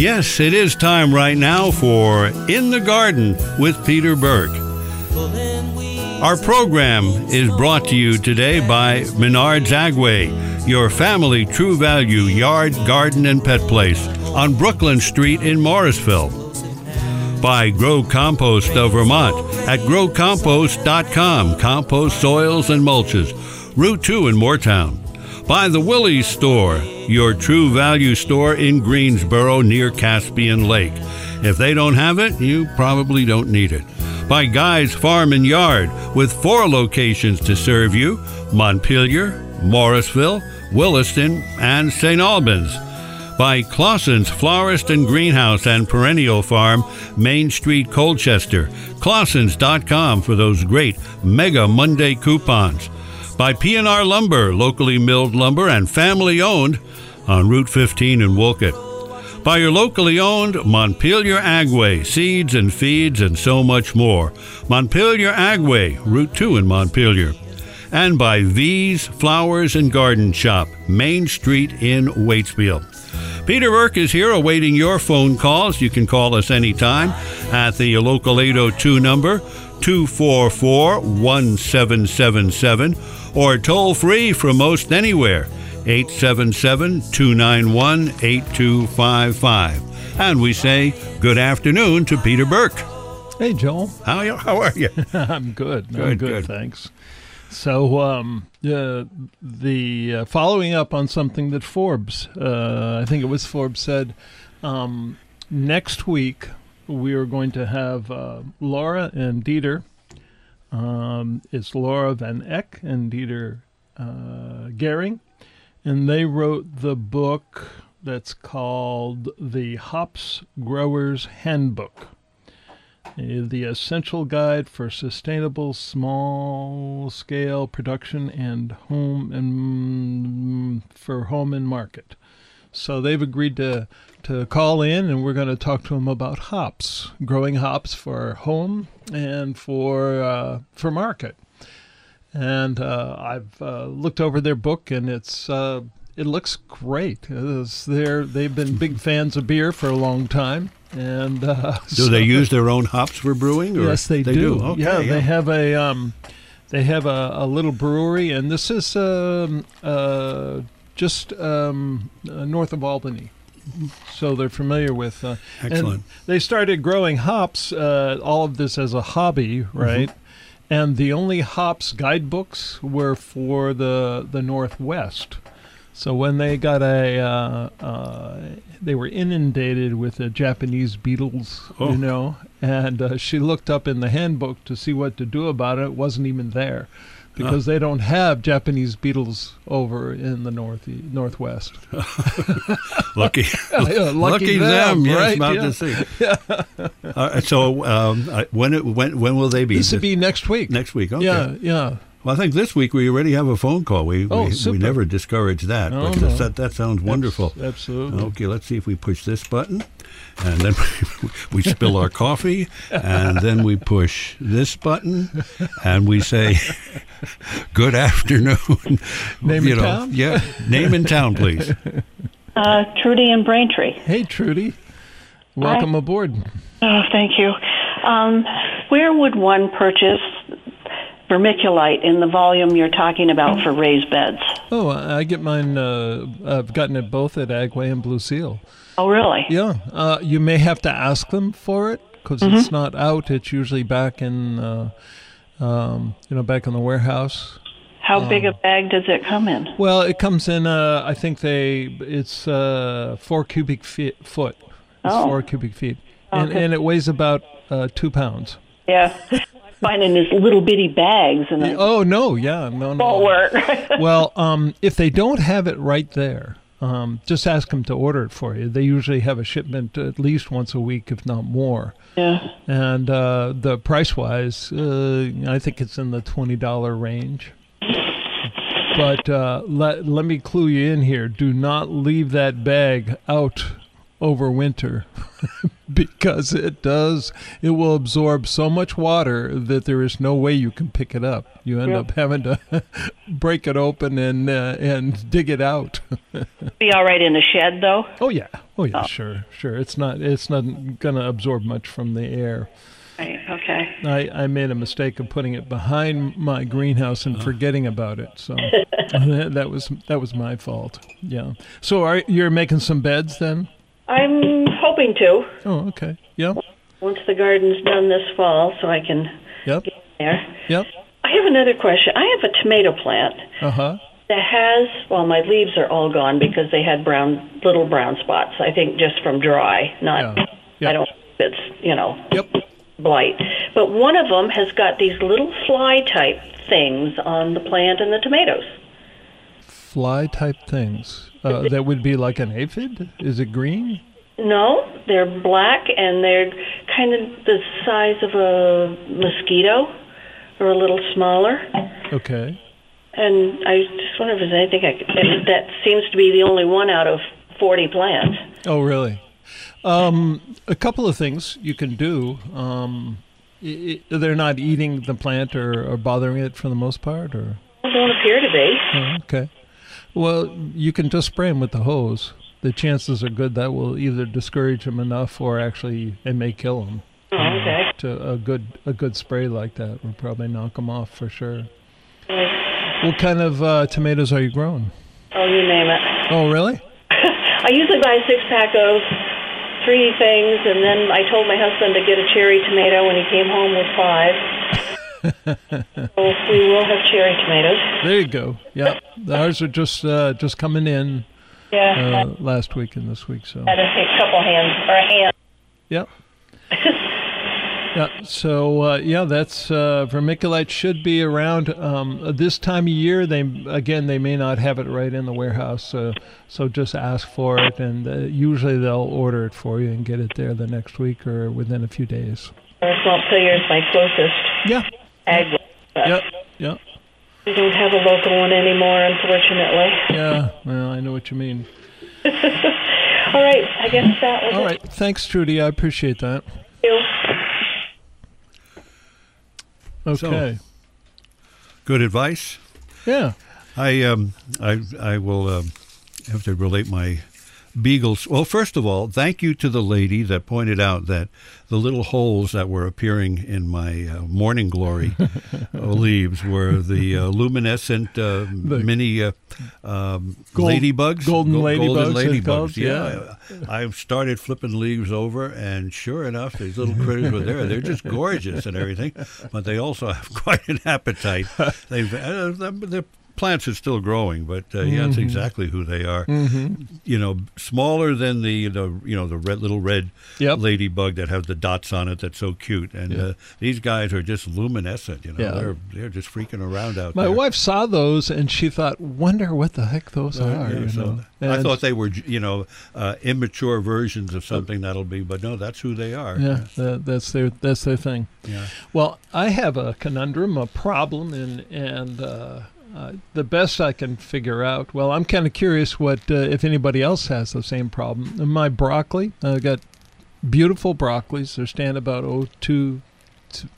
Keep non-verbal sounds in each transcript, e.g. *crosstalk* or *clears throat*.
Yes, it is time right now for In the Garden with Peter Burke. Our program is brought to you today by Menards Agway, your family true value yard, garden, and pet place on Brooklyn Street in Morrisville. By Grow Compost of Vermont at growcompost.com, compost soils and mulches, Route 2 in Moretown. By the Willey's Store, your true value store in Greensboro near Caspian Lake. If they don't have it, you probably don't need it. By Guy's Farm and Yard, with four locations to serve you Montpelier, Morrisville, Williston, and St. Albans. By Claussen's Florist and Greenhouse and Perennial Farm, Main Street, Colchester. Claussens.com for those great Mega Monday coupons by PNR Lumber, locally milled lumber and family owned on Route 15 in Wolcott. By your locally owned Montpelier Agway, seeds and feeds and so much more. Montpelier Agway, Route 2 in Montpelier. And by V's Flowers and Garden Shop, Main Street in Waitsfield. Peter Burke is here awaiting your phone calls. You can call us anytime at the local 802 number 244 1777 or toll free from most anywhere 877 291 8255. And we say good afternoon to Peter Burke. Hey, Joel. How, you- how are you? *laughs* I'm good. I'm Good, good, good. thanks. So, um, uh, the uh, following up on something that Forbes, uh, I think it was Forbes said, um, next week we are going to have uh, Laura and Dieter. Um, it's Laura Van Eck and Dieter uh, Gehring, and they wrote the book that's called The Hops Grower's Handbook. Uh, the essential guide for sustainable small scale production and home and mm, for home and market. So they've agreed to to call in and we're going to talk to them about hops, growing hops for home and for uh, for market. And uh, I've uh, looked over their book and it's uh, it looks great. They're they've been big *laughs* fans of beer for a long time. And uh, *laughs* Do they use their own hops for brewing? Yes, they, do. Okay, yeah, they have a um, they have a, a little brewery, and this is um, uh, just um, uh, north of Albany. So they're familiar with. Uh, Excellent. they started growing hops. Uh, all of this as a hobby, Mm-hmm. right? And the only hops guidebooks were for the the Northwest. So when they got a, uh, uh, they were inundated with the Japanese beetles, Oh. you know, and uh, she looked up in the handbook to see what to do about it. It wasn't even there because they don't have Japanese beetles over in the north northwest. *laughs* Lucky, *laughs* Yeah, lucky them. them, yes, right? about Yeah. to see. *laughs* Uh, so um, when it, when when will they be? This would be next week. next week. Okay. Yeah, yeah. Well, I think this week we already have a phone call. We Oh, we, we never discourage that. No, but no. That, that sounds wonderful. Abs- absolutely. Okay, let's see if we push this button, and then *laughs* we spill our coffee, and then we push this button, and we say, *laughs* "Good afternoon." Name you and know, town? Yeah, name and town, please. Uh, Trudy and Braintree. Hey, Trudy. Welcome aboard. Oh, thank you. Um, where would one purchase vermiculite in the volume you're talking about for raised beds? Oh, I get mine. Uh, I've gotten it both at Agway and Blue Seal. Oh, really? Yeah, uh, you may have to ask them for it because it's not out. It's usually back in, uh, um, you know, back in the warehouse. How big a bag does it come in? Well, it comes in. Uh, I think they. It's uh, four cubic feet, foot. It's Oh. four cubic feet, and Okay. and it weighs about uh, two pounds. Yeah. Finding these little bitty bags and it Oh no, yeah, no, no. *laughs* Well, um, if they don't have it right there, um, just ask them to order it for you. They usually have a shipment at least once a week, if not more. Yeah. And uh, the price wise, uh, I think it's in the twenty dollar range. But uh, let let me clue you in here. Do not leave that bag out over winter *laughs* because it does it will absorb so much water that there is no way you can pick it up you end Yeah. up having to *laughs* break it open and uh, and dig it out *laughs* Be all right in the shed, though. oh yeah oh yeah sure sure it's not it's not going to absorb much from the air Right. Okay. I, I made a mistake of putting it behind my greenhouse and forgetting about it. So that, that was that was my fault. Yeah. So are you're making some beds then? I'm hoping to Oh, okay. Yeah. once the garden's done this fall, so I can Yep. get there. Yep. I have another question. I have a tomato plant Uh huh. that has well, my leaves are all gone because they had brown little brown spots. I think just from dry, not. Yeah. Yep. I don't. It's you know Yep. blight. But one of them has got these little fly type things on the plant and the tomatoes. Fly type things. Uh, that would be like an aphid. Is it green? No, they're black and they're kind of the size of a mosquito or a little smaller. Okay. And I just wonder if there's anything I could, that seems to be the only one out of 40 plants. Oh, really? Um, a couple of things you can do. Um, i i they're not eating the plant or, or bothering it for the most part, or They don't appear to be. Oh, okay. Well, you can just spray them with the hose. The chances are good that will either discourage them enough, or actually it may kill them. Oh, okay. To a good a good spray like that would probably knock them off for sure. Right. What kind of uh, tomatoes are you growing? Oh, you name it. Oh, really? *laughs* I usually buy a six pack of three things, and then I told my husband to get a cherry tomato when he came home with five. So we will have cherry tomatoes. There you go. Yeah, ours are just uh, just coming in Yeah, uh, last week and this week. So I had a couple hands or a hand. Yep. *laughs* yeah. So uh, yeah, that's uh, vermiculite should be around um, this time of year. They again they may not have it right in the warehouse, so so just ask for it, and uh, usually they'll order it for you and get it there the next week or within a few days. Montpelier is my closest Yeah. Ag. Yep. Yep. We don't have a local one anymore, unfortunately. Yeah. Well, I know what you mean. *laughs* All right, I guess that was All it. Thanks, Trudy. I appreciate that. Thank you. Okay. Good advice. yeah. I um I I will um, have to relate my beagles. Well, first of all, thank you to the lady that pointed out that the little holes that were appearing in my uh, morning glory *laughs* leaves were the uh, luminescent uh, mini uh, um, Gold- ladybugs, golden Go- ladybugs, golden ladybugs. called, yeah, I I've started flipping leaves over, and sure enough, these little critters were there. They're just gorgeous and everything, but they also have *laughs* quite an appetite. They've uh, the plants are still growing, but uh, yeah, that's exactly who they are. You know, smaller than the the you know the red little red Yep. ladybug that has the dots on it. That's so cute, and uh, these guys are just luminescent. You know, Yeah. they're they're just freaking around out My there. wife saw those and she thought, "Wonder what the heck those Uh, are." yeah, you so know? I thought they were, you know, uh, immature versions of something that'll be, but no, that's who they are. Yeah, that, that's their that's their thing. Yeah. Well, I have a conundrum, a problem, and and uh, the best I can figure out. Well, I'm kind of curious what uh, if anybody else has the same problem. My broccoli, I've got beautiful broccolis. They stand about oh two,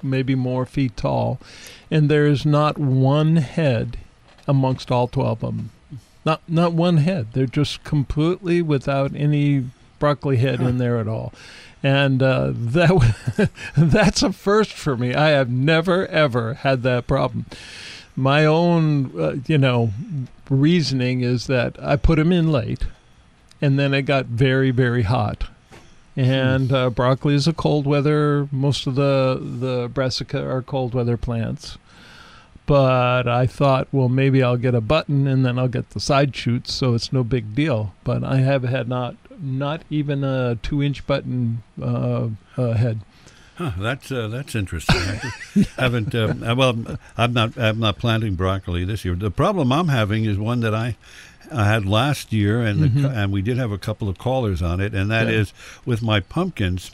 maybe more feet tall, and there is not one head amongst all twelve of them. Not not one head. They're just completely without any broccoli head in there at all. And uh, *laughs* that that's a first for me. I have never ever had that problem. My own, uh, you know, reasoning is that I put them in late, and then it got very very hot. And uh, broccoli is a cold weather. Most of the the brassica are cold weather plants. But I thought, well, maybe I'll get a button and then I'll get the side shoots, so it's no big deal. But I have had not not even a two inch button uh, uh, head. Huh, that's uh, that's interesting. I haven't um, uh, well, I'm not I'm not planting broccoli this year. The problem I'm having is one that I. I had last year, and the, and we did have a couple of callers on it, and that Yeah. is with my pumpkins.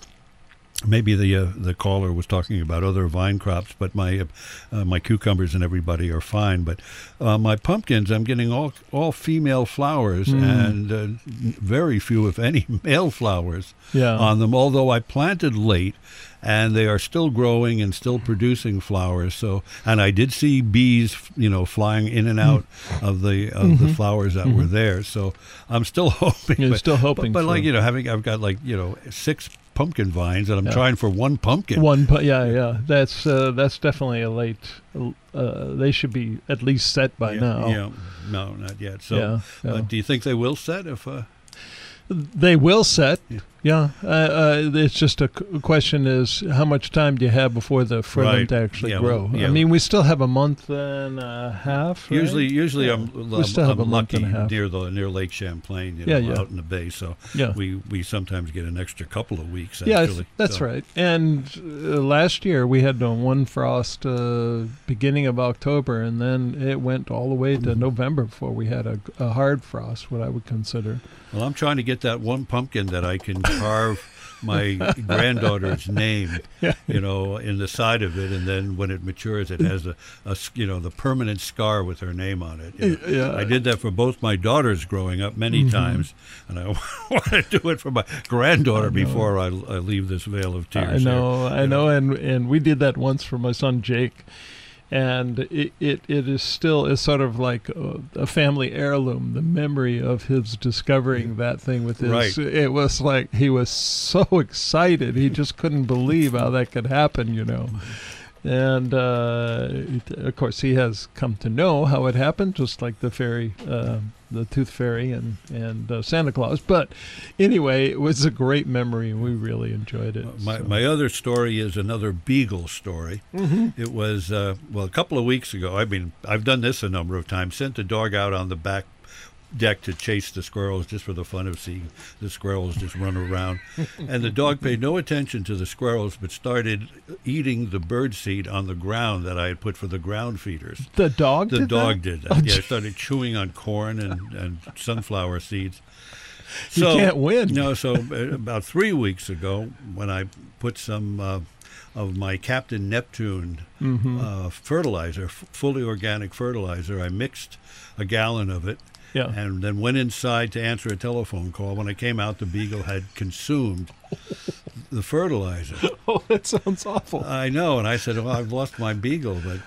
Maybe the uh, the caller was talking about other vine crops, but my uh, uh, my cucumbers and everybody are fine. But uh, my pumpkins, I'm getting all all female flowers and uh, very few, if any, *laughs* male flowers Yeah. on them. Although I planted late, and they are still growing and still producing flowers. So, and I did see bees, you know, flying in and out of the of the flowers that were there. So I'm still *laughs* hoping. You're but, still hoping but, but like you know, having I've got like you know six pumpkin vines, and I'm Yeah. trying for one pumpkin. One, pu- yeah, yeah. That's uh, that's definitely a late. Uh, they should be at least set by yeah, now. Yeah, no, not yet. So, Yeah, yeah. but do you think they will set if? Uh, They will set. Yeah. Uh, uh, it's just a question is how much time do you have before the for them Right. to actually Yeah, grow? well, yeah. I mean, we still have a month and a half. right? Usually, usually Yeah. I'm, I'm, still have I'm a month lucky and a half. near the near Lake Champlain, you know, Yeah, yeah. out in the bay. So Yeah. we we sometimes get an extra couple of weeks. Yeah, that's So- right. And uh, last year we had one frost uh, beginning of October, and then it went all the way to Mm-hmm. November before we had a, a hard frost, what I would consider. Well, I'm trying to get that one pumpkin that I can carve my *laughs* granddaughter's name, Yeah. you know, in the side of it, and then when it matures, it has a, a you know, the permanent scar with her name on it. you know. Yeah. Mm-hmm. I did that for both my daughters growing up many times, and I *laughs* want to do it for my granddaughter before I, I leave this vale of tears. I know, I you know, and and we did that once for my son Jake, and it it, it is still is sort of like a, a family heirloom. The memory of his discovering that thing with his, Right. it was like he was so *laughs* excited, he just couldn't believe how that could happen, you know. And uh, it- of course, he has come to know how it happened, just like the fairy, uh, the Tooth Fairy, and and uh, Santa Claus. But anyway, it was a great memory, and we really enjoyed it. My, so. my other story is another beagle story. Mm-hmm. It was, uh, well, a couple of weeks ago. I mean, I've done this a number of times. Sent the dog out on the back deck to chase the squirrels just for the fun of seeing the squirrels just run around. and the dog paid no attention to the squirrels but started eating the bird seed on the ground that I had put for the ground feeders. The dog. The did dog that? did Oh, that. yeah, gee. *laughs* started chewing on corn and, and sunflower seeds. You can't win. No, so uh, about three weeks ago, when I put some uh, of my Captain Neptune Mm-hmm. uh, fertilizer, f- fully organic fertilizer, I mixed a gallon of it. Yeah. And then went inside to answer a telephone call. When I came out, the beagle had consumed the fertilizer. *laughs* Oh, that sounds awful. I know, and I said, "Well, I've lost my beagle, but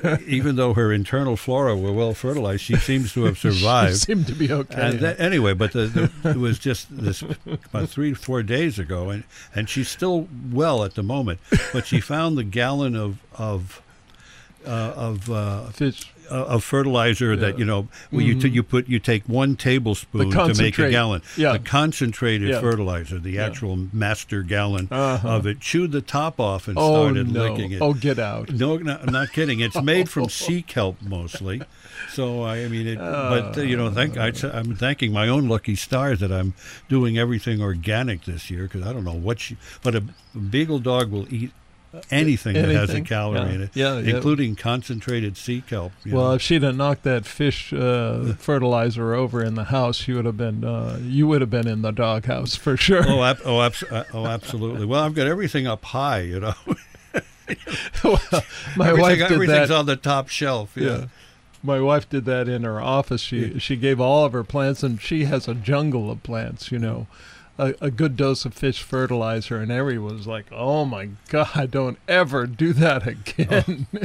uh, even though her internal flora were well fertilized, she seems to have *laughs* survived." seem to be okay. And that, anyway, but the, the, it was just this about three four days ago, and and she's still well at the moment. But she found the gallon of of uh, of uh, Fish. Uh, of fertilizer that Yeah. Mm-hmm. you know where you t- you put you take one tablespoon to make a gallon. Yeah. The concentrated Yeah. fertilizer, the actual master gallon Uh-huh. of it, chewed the top off and Oh started no! licking it. Oh, get out! No, no, I'm not kidding. It's made from *laughs* sea kelp mostly. So I mean, it, but uh, you know, thank I, I'm thanking my own lucky stars that I'm doing everything organic this year because I don't know what she. But a, a beagle dog will eat anything, that has a calorie yeah. in it, Yeah, yeah. including concentrated sea kelp. Well, know. if she'd have knocked that fish uh, *laughs* fertilizer over in the house, you would have been uh, you would have been in the doghouse for sure. oh, ab- *laughs* oh, abs- uh, oh, absolutely. Well, I've got everything up high. You know, *laughs* Well, my Everything- wife did everything's that. on the top shelf. Yeah. yeah. My wife did that in her office. She she gave all of her plants, and she has a jungle of plants. You know, a, a good dose of fish fertilizer, and everyone was like, "Oh my God, don't ever do that again." *laughs*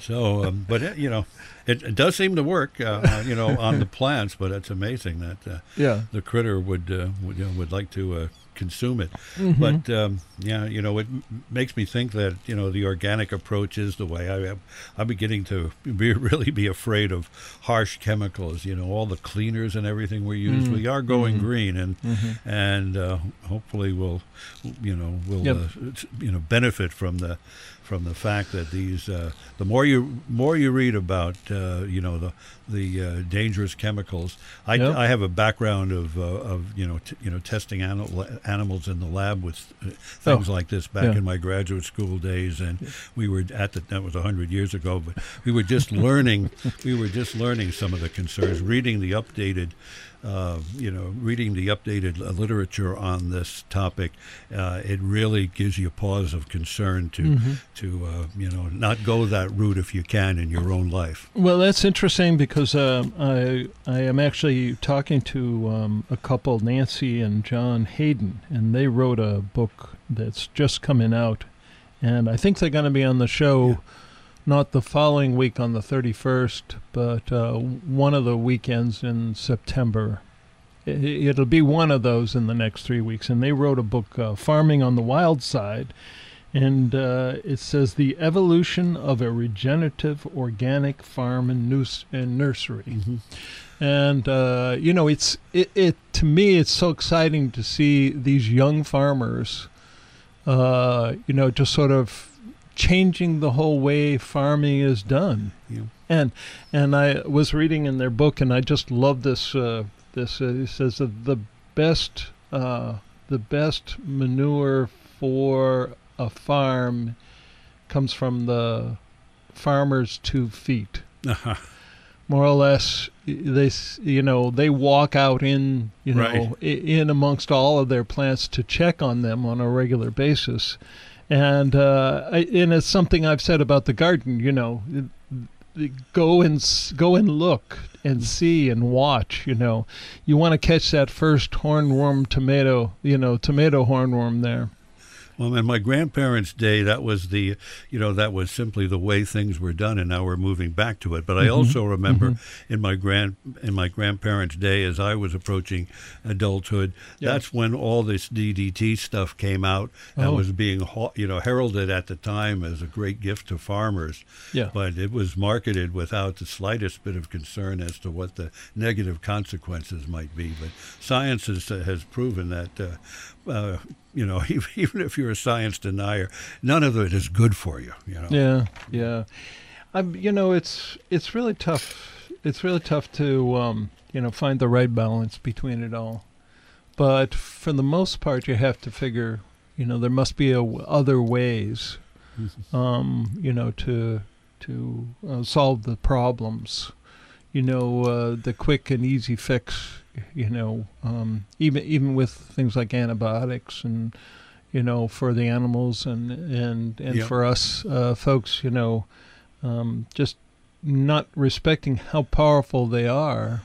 So, um, but uh, you know, it, it does seem to work. Uh, uh, you know, on the plants, but it's amazing that uh, yeah. the critter would uh, would, you know, would like to uh, consume it. Mm-hmm. But um, yeah, you know, it m- makes me think that you know the organic approach is the way. I I'm beginning to be, *laughs* really be afraid of harsh chemicals. You know, all the cleaners and everything we use. Mm. We are going green, and Mm-hmm. and uh, hopefully we'll you know we'll Yep. uh, you know benefit from the from the fact that these uh, the more you more you read about uh, you know the the uh, dangerous chemicals. I, Yep. I have a background of uh, of you know t- you know testing animal animals in the lab with uh, things Oh, like this back yeah. in my graduate school days, and we were at the that was hundred years ago, but we were just learning. *laughs* we were just learning some of the concerns, reading the updated. Uh, you know, reading the updated literature on this topic, uh, it really gives you pause of concern to Mm-hmm. to uh, you know not go that route if you can in your own life. Well, that's interesting because uh, I I am actually talking to um, a couple, Nancy and John Hayden, and they wrote a book that's just coming out, and I think they're going to be on the show. Not the following week on the 31st, but uh, one of the weekends in September. It'll be one of those in the next three weeks. And they wrote a book, uh, Farming on the Wild Side. And uh, it says the evolution of a regenerative organic farm and, nus- and nursery. And uh, you know, it's it, it to me, it's so exciting to see these young farmers, uh, you know, just sort of changing the whole way farming is done. Yeah. And and I was reading in their book, and I just love this. Uh, this uh, it says that the best uh, the best manure for a farm comes from the farmer's two feet more or less they you know they walk out in you know Right. in amongst all of their plants to check on them on a regular basis. And uh I, and it's something i've said about the garden you know go and go and look and see and watch you know. You want to catch that first hornworm tomato you know tomato hornworm there Well, in my grandparents' day, that was the, you know, that was simply the way things were done, and now we're moving back to it. But I Mm-hmm. also remember in my grand in my grandparents' day, as I was approaching adulthood, Yeah. that's when all this DDT stuff came out and Oh. was being, you know, heralded at the time as a great gift to farmers. Yeah. But it was marketed without the slightest bit of concern as to what the negative consequences might be. But science has, has proven that. Uh, uh, you know, *laughs* even if you're a science denier, none of it is good for you. You know. Yeah, yeah. I'm, you know, it's it's really tough. It's really tough to um, you know find the right balance between it all. But for the most part, you have to figure, you know, there must be a, other ways, um, you know, to to uh, solve the problems. You know, uh, the quick and easy fix. You know, um, even even with things like antibiotics and you know, for the animals and and and Yeah. for us uh, folks, you know, um, just not respecting how powerful they are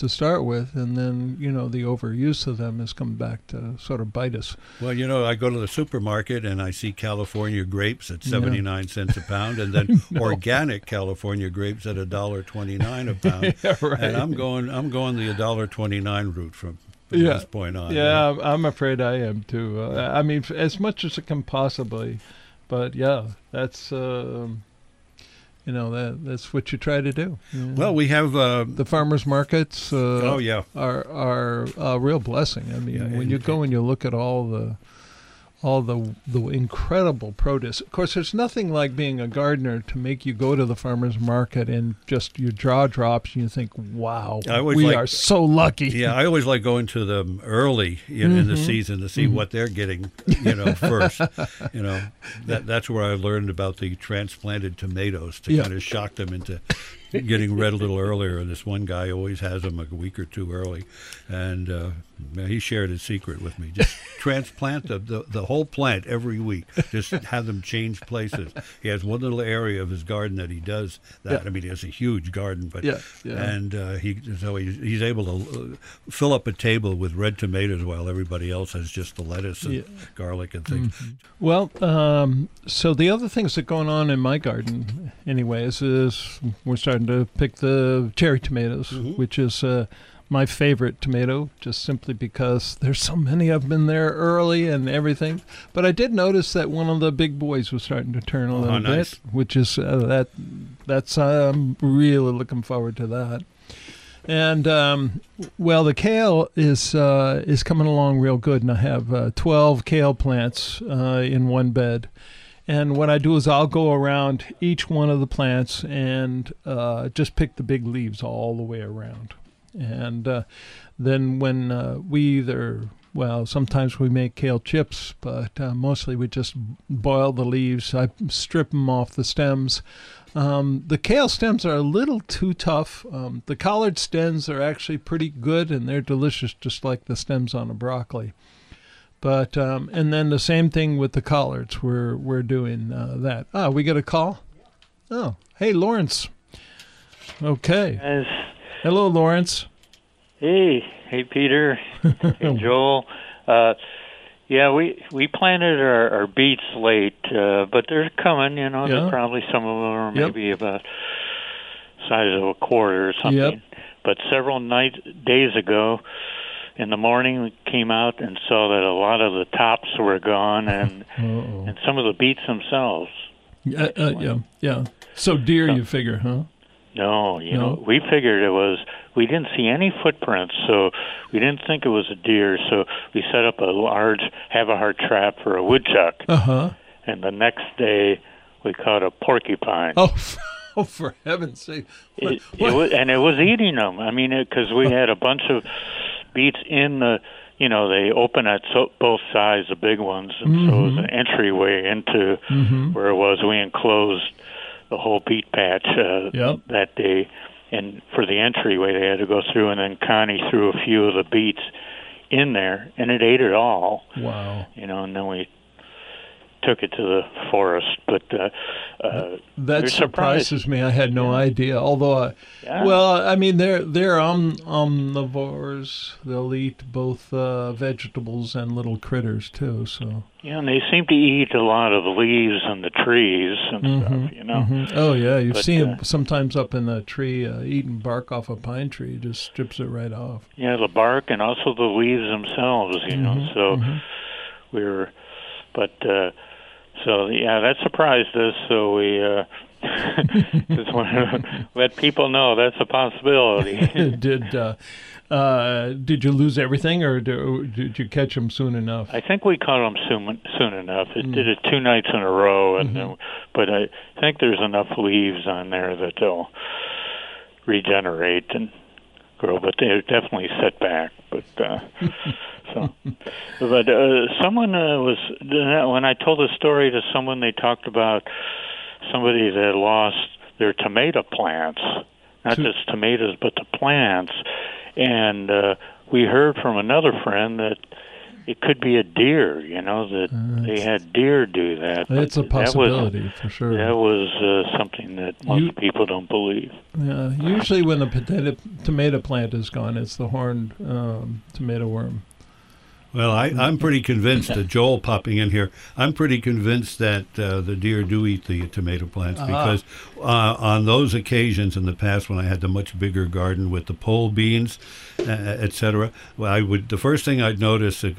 to start with, and then you know the overuse of them has come back to sort of bite us. Well, you know, I go to the supermarket and I see California grapes at 79 cents a pound and then *laughs* organic California grapes at a dollar 29 a pound. *laughs* Yeah, right. And I'm going I'm going the a dollar 29 route from, from Yeah. this point on. Yeah, I'm- I'm afraid I am too. Uh, I mean, as much as it can possibly, but yeah, that's um, you know that that's what you try to do. Well, we have uh, the farmers markets. Uh, oh yeah. are are a real blessing. I mean, Yeah, when you go and you look at all the all the the incredible produce. Of course, there's nothing like being a gardener to make you go to the farmers market and just your jaw drops and you think, "Wow, we like- are so lucky." Yeah, I always like going to them early in, in the Mm-hmm. season to see what they're getting, you know, *laughs* first. you know, that that's where I learned about the transplanted tomatoes to Yeah. kind of shock them into getting red a little earlier. And this one guy always has them a week or two early, and uh, he shared his secret with me. Just transplant the, the the whole plant every week. Just have them change places. He has one little area of his garden that he does that. Yeah. I mean, he has a huge garden, but Yeah, yeah. and uh, he so he, he's able to uh, fill up a table with red tomatoes while everybody else has just the lettuce and Yeah. Mm-hmm. garlic and things. Well, um, so the other things that going on in my garden, anyways, is we're starting to pick the cherry tomatoes, which is uh, my favorite tomato, just simply because there's so many of them in there early and everything. But I did notice that one of the big boys was starting to turn a Oh, little nice. bit, which is uh, that. That's I'm really looking forward to that. And um, well, the kale is uh, is coming along real good, and I have uh, twelve kale plants uh, in one bed. And what I do is I'll go around each one of the plants and uh, just pick the big leaves all the way around. And uh, then when uh, we either well, sometimes we make kale chips, but uh, mostly we just boil the leaves. I strip them off the stems. Um, the kale stems are a little too tough. Um, the collard stems are actually pretty good and they're delicious, just like the stems on a broccoli. But um, and then the same thing with the collards. We're we're doing uh, that. Ah, we get a call. Oh, hey Lawrence. Okay. Hello, Lawrence. hey, hey, Peter, *laughs* hey, Joel. Uh, yeah, we we planted our, our beets late, uh, but they're coming. You know, Yeah. probably some of them are Yep. maybe about size of a quarter or something. Yep. But several night days ago, in the morning, we came out and saw that a lot of the tops were gone, and *laughs* Uh-oh. and some of the beets themselves. Uh, uh, yeah, yeah. So deer, you figure, huh? No, you No? know, we figured it was. We didn't see any footprints, so we didn't think it was a deer. So we set up a large have-a-heart trap for a woodchuck, Uh huh. and the next day we caught a porcupine. Oh, *laughs* oh, for heaven's sake! What- It, what- it was, and it was eating them. I mean, because we *laughs* had a bunch of beets in the. You know, they open at so, both sides, the big ones, and so it was an entryway into Mhm. where it was. We enclosed the whole beet patch uh, Yep. that day, and for the entryway, they had to go through, and then Connie threw a few of the beets in there, and it ate it all. Wow, You know, and then we took it to the forest. But uh, uh, that surprises me. I had no idea. Although, I, yeah, well, I mean, they're they're om- omnivores. They'll eat both uh, vegetables and little critters too. So, yeah, and they seem to eat a lot of leaves and the trees and stuff. You know. Mhm. oh yeah, you've But, seen uh, them sometimes up in the tree uh, eating bark off a pine tree. Just strips it right off. Yeah, the bark and also the leaves themselves, you know. Mhm, So we were, but uh, so yeah, that surprised us. So we uh, *laughs* just want to let people know that's a possibility. *laughs* did uh, uh, did you lose everything, or do, did you catch them soon enough? I think we caught them soon soon enough. It Mm. did it two nights in a row, and Mm-hmm. but I think there's enough leaves on there that they'll regenerate and grow. But they're definitely set back. But uh, *laughs* so, but uh, someone uh, was when I told the story to someone, they talked about somebody that lost their tomato plants, not To- just tomatoes, but the plants. And uh, we heard from another friend that it could be a deer. You know that they had deer do that. It's a that was- possibility for sure. that was uh, something that most You- people don't believe. Yeah, usually when the potato tomato plant is gone, it's the horned um, tomato worm. Well, I, I'm pretty convinced that Joel popping in here. I'm pretty convinced that uh, the deer do eat the tomato plants Ah. because uh, on those occasions in the past when I had the much bigger garden with the pole beans, uh, etc. I would the first thing I'd notice that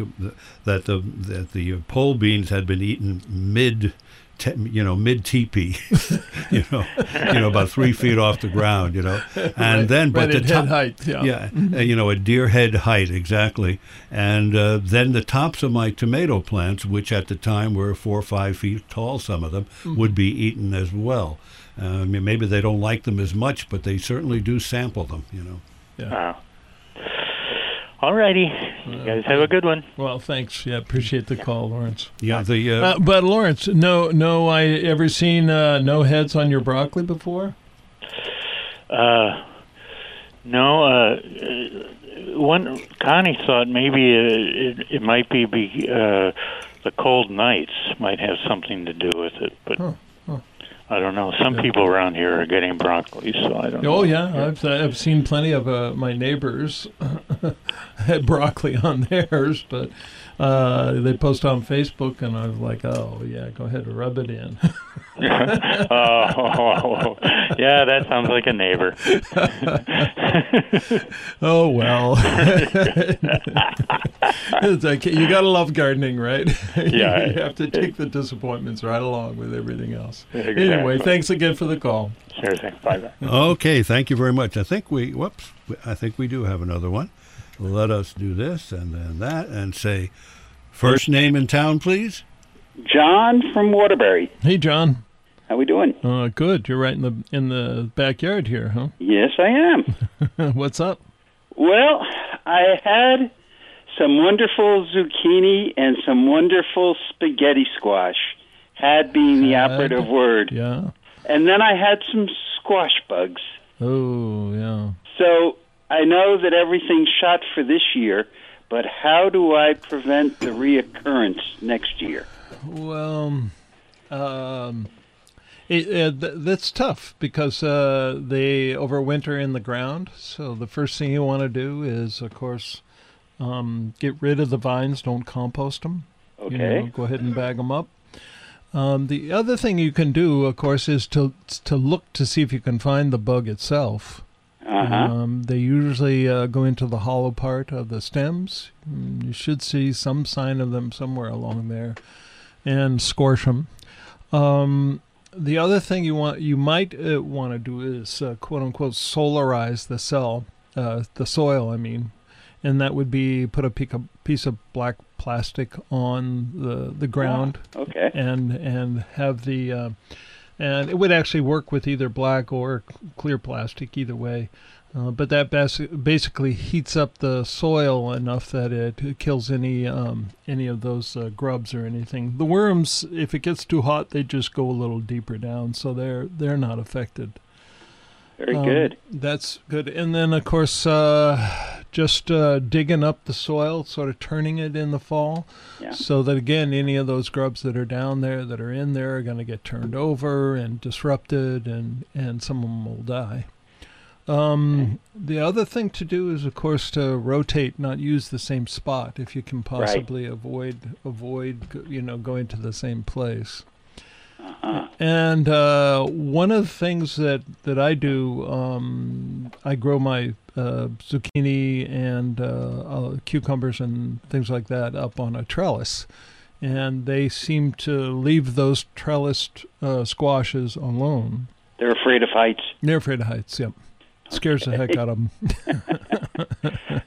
that the that the pole beans had been eaten mid. Te, you know, mid teepee, *laughs* you know, you know, about three feet off the ground, you know, and then but right the at top, head height. Yeah. yeah, uh, you know, a deer head height exactly. And uh, then the tops of my tomato plants, which at the time were four or five feet tall, some of them would be eaten as well. Uh, I mean, maybe they don't like them as much, but they certainly do sample them. You know. Wow. All righty, you guys have a good one. Well, thanks. Yeah, appreciate the call, Lawrence. Yeah. The uh, Uh, but Lawrence, no, no, I ever seen uh, no heads on your broccoli before? Uh, no, uh, uh, one Connie thought maybe uh, it, it might be, be uh, the cold nights might have something to do with it, but Huh, huh. I don't know. Some people around here are getting broccoli, so I don't know. Oh yeah, I've I've seen plenty of uh, my neighbors *laughs* had broccoli on theirs, but uh, they post on Facebook, and I was like, oh yeah, go ahead, and rub it in. *laughs* oh, yeah, that sounds like a neighbor. *laughs* oh well, *laughs* it's like, you gotta love gardening, right? Yeah. you have to take the disappointments right along with everything else. Exactly. Anyway, thanks again for the call. Sure thing. Bye bye. okay, thank you very much. I think we whoops, I think we do have another one. Let us do this and then that and say first name in town, please. John from Waterbury. Hey, John. How we doing? Uh, good. You're right in the in the backyard here, huh? Yes, I am. *laughs* What's up? well, I had some wonderful zucchini and some wonderful spaghetti squash. Had being the Had. operative word. Yeah. And then I had some squash bugs. Oh, yeah. So I know that everything's shot for this year, but how do I prevent the reoccurrence next year? Well, um, it, uh, th- that's tough because uh, they overwinter in the ground. So the first thing you want to do is, of course, um, get rid of the vines. Don't compost them. Okay. You know, go ahead and bag them up. Um, the other thing you can do, of course, is to to look to see if you can find the bug itself. Uh huh. Um, they usually uh, go into the hollow part of the stems. Mm, You should see some sign of them somewhere along there, and scorch them. Um, the other thing you want, you might uh, want to do is uh, quote unquote solarize the cell, uh, the soil. I mean, and that would be put a piece of, black plastic on the the ground okay. and and have the uh, and it would actually work with either black or clear plastic either way uh, but that bas- basically heats up the soil enough that it kills any um, any of those uh, grubs or anything the worms if it gets too hot they just go a little deeper down so they're they're not affected Very um, good. That's good. And then, of course, uh, just uh, digging up the soil, sort of turning it in the fall, Yeah. so that again, any of those grubs that are down there, that are in there, are going to get turned over and disrupted, and and some of them will die. Um, the other thing to do is, of course, to rotate, not use the same spot if you can possibly avoid avoid you know going to the same place. Uh-huh. And uh, one of the things that, that I do, um, I grow my uh, zucchini and uh, uh, cucumbers and things like that up on a trellis. And they seem to leave those trellised uh, squashes alone. They're afraid of heights. They're afraid of heights, yep. Scares the heck out of them. *laughs*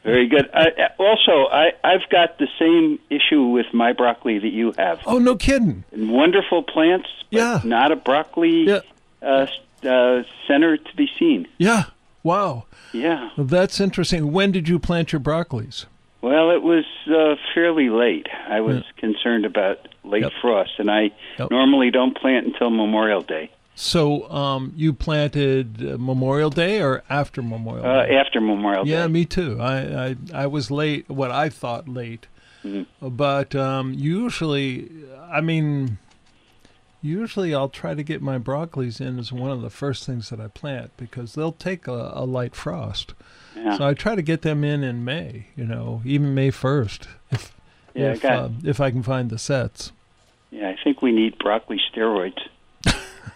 Very good. I, also, I, I've got the same issue with my broccoli that you have. oh, no kidding. Wonderful plants, but Yeah. not a broccoli Yeah. uh, uh, center to be seen. Yeah. Wow. Yeah. Well, that's interesting. When did you plant your broccolis? Well, it was uh, fairly late. I was Yeah. concerned about late Yep. frost, and I Yep. normally don't plant until Memorial Day. So um, you planted uh, Memorial Day or after Memorial Uh, Day? after Memorial Yeah, Day. Yeah, me too. I, I I was late. What I thought late, Mhm. but um, usually, I mean, usually I'll try to get my broccolis in as one of the first things that I plant because they'll take a, a light frost. Yeah. So I try to get them in in May. You know, even May first, if Yeah, I if got- uh, if I can find the sets. yeah, I think we need broccoli steroids.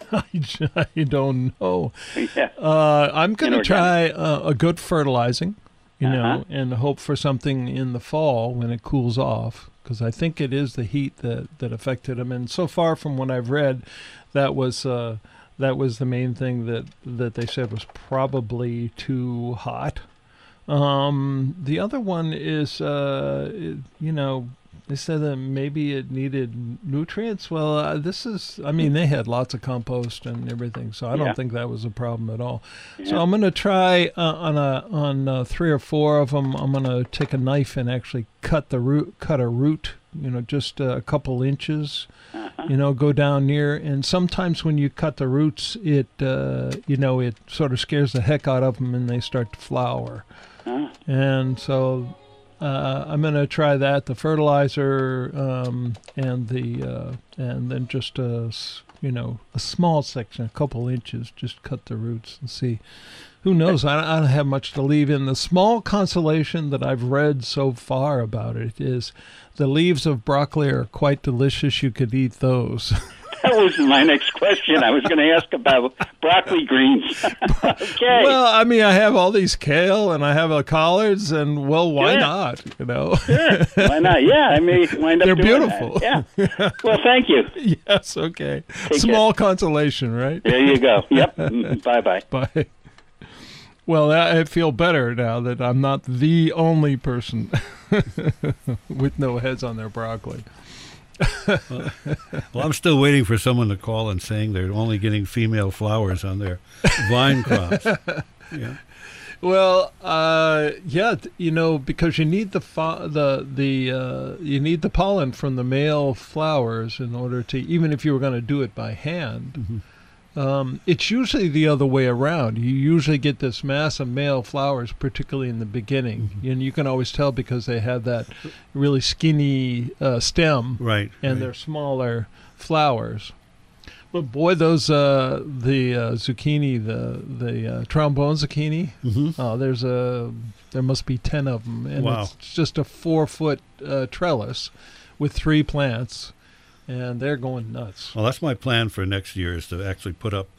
*laughs* I, I don't know. *laughs* yeah. Uh, I'm going to try uh, a good fertilizing, you Uh-huh. know, and hope for something in the fall when it cools off, because I think it is the heat that, that affected them. And so far, from what I've read, that was uh, that was the main thing that that they said was probably too hot. Um, the other one is, uh, you know, they said that maybe it needed nutrients. Well, uh, this is, I mean, they had lots of compost and everything, so I don't Yeah. think that was a problem at all. So I'm going to try uh, on a on uh, three or four of them. I'm going to take a knife and actually cut the root, cut a root, you know, just a couple inches. Uh-huh. You know, go down near, and sometimes when you cut the roots, it, uh, you know, it sort of scares the heck out of them, and they start to flower. Ah, And so uh, I'm going to try that, the fertilizer, um, and the uh, and then just a you know a small section, a couple inches, just cut the roots and see. Who knows? I, I don't have much to leave in. The small consolation that I've read so far about it is the leaves of broccoli are quite delicious. You could eat those. *laughs* *laughs* that was my next question. I was going to ask about broccoli greens. *laughs* okay. Well, I mean, I have all these kale and I have a collards, and well, why Yeah. not? You know. Sure. Why not? *laughs* Yeah, I may wind up They're beautiful. that. Yeah. Well, thank you. yes. Okay. Take Small consolation, right? There you go. Yep. Mm-hmm. Bye bye. Bye. Well, I feel better now that I'm not the only person with no heads on their broccoli. *laughs* Well, I'm still waiting for someone to call and saying they're only getting female flowers on their vine crops. Yeah. *laughs* Well, uh, yeah, you know, because you need the fo- the the uh, you need the pollen from the male flowers in order to even if you were going to do it by hand. Um, it's usually the other way around. You usually get this mass of male flowers, particularly in the beginning, and you can always tell because they have that really skinny uh, stem Right. and right. they're smaller flowers. But boy, those uh, the uh, zucchini, the the uh, trombone zucchini. Mhm. Oh, there's a there must be ten of them, and Wow. it's just a four foot uh, trellis with three plants, and they're going nuts. Well, that's my plan for next year is to actually put up,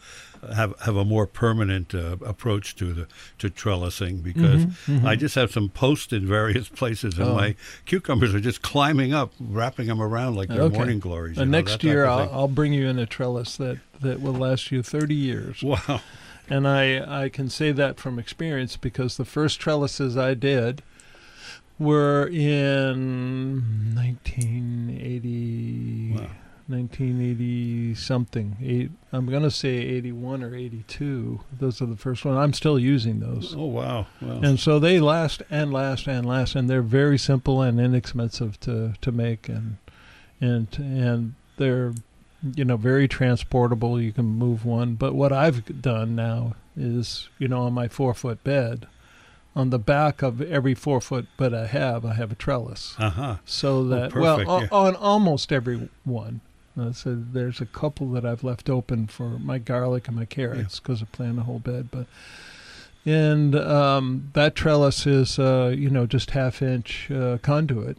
have have a more permanent uh, approach to the to trellising because I just have some posts in various *laughs* places and Mm-hmm, Oh. my cucumbers are just climbing up, wrapping them around like they're Okay. morning glories. You know, next year, I'll. I'll bring you in a trellis that, that will last you 30 years. *laughs* Wow. And I, I can say that from experience because the first trellises I did were in 1980, Wow. 1980 something. Eight, I'm going to say 81 or 82. Those are the first ones. I'm still using those. Oh wow. Well, And so they last and last and last, and they're very simple and inexpensive to, to make, and and and they're you know very transportable. You can move one. But what I've done now is you know on my four foot bed, on the back of every four foot but I have, I have a trellis, uh huh. so that Oh, well yeah. on, on almost every one. Uh, so there's a couple that I've left open for my garlic and my carrots because I plant a whole bed, but and um, that trellis is uh, you know just half inch uh, conduit,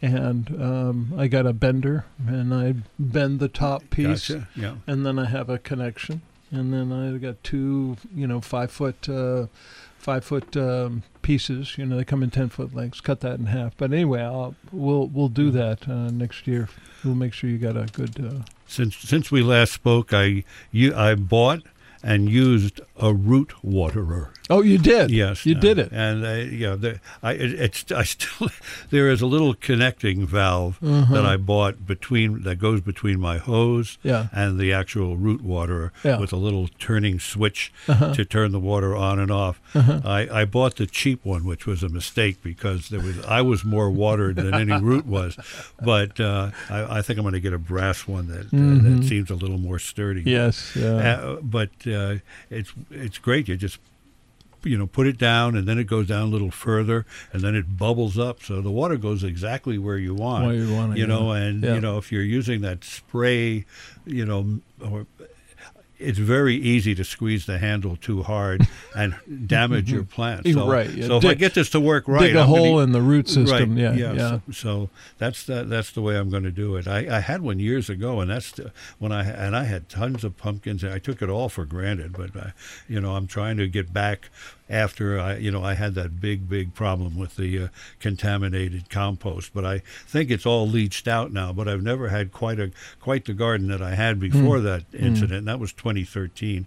and um, I got a bender and I bend the top piece, Gotcha. Yeah. and then I have a connection, and then I got two you know five foot uh, five foot um, pieces. You know they come in ten foot lengths. Cut that in half. But anyway, I'll we'll we'll do that uh, next year. We'll make sure you got a good. Uh, Since since we last spoke, I you I bought and used a root waterer. Oh, you did. Yes, you did it. and uh, yeah, the, I it, it's I still *laughs* there is a little connecting valve Uh-huh. that I bought between that goes between my hose Yeah. and the actual root waterer Yeah. with a little turning switch Uh-huh. to turn the water on and off. I, I bought the cheap one, which was a mistake because there was I was more watered than any root was, but uh, I, I think I'm going to get a brass one that uh, that seems a little more sturdy. Mm-hmm. Yes. Yeah. Uh, but uh, it's it's great. You just you know put it down, and then it goes down a little further, and then it bubbles up, so the water goes exactly where you want. Where you want it, you know, yeah. and Yeah. you know if you're using that spray, you know, or it's very easy to squeeze the handle too hard *laughs* and damage your mm-hmm. plant. You're So, right, yeah. so if I get this to work right, Dig a I'm gonna- hole in the root system. Right. Yeah. Yeah. Yeah. So, so that's the, that's the way I'm going to do it. I, I had one years ago, and that's the, when I and I had tons of pumpkins. and I took it all for granted, but I, you know I'm trying to get back after I you know I had that big big problem with the uh, contaminated compost. But I think it's all leached out now. But I've never had quite a quite the garden that I had before that incident. And that was 2013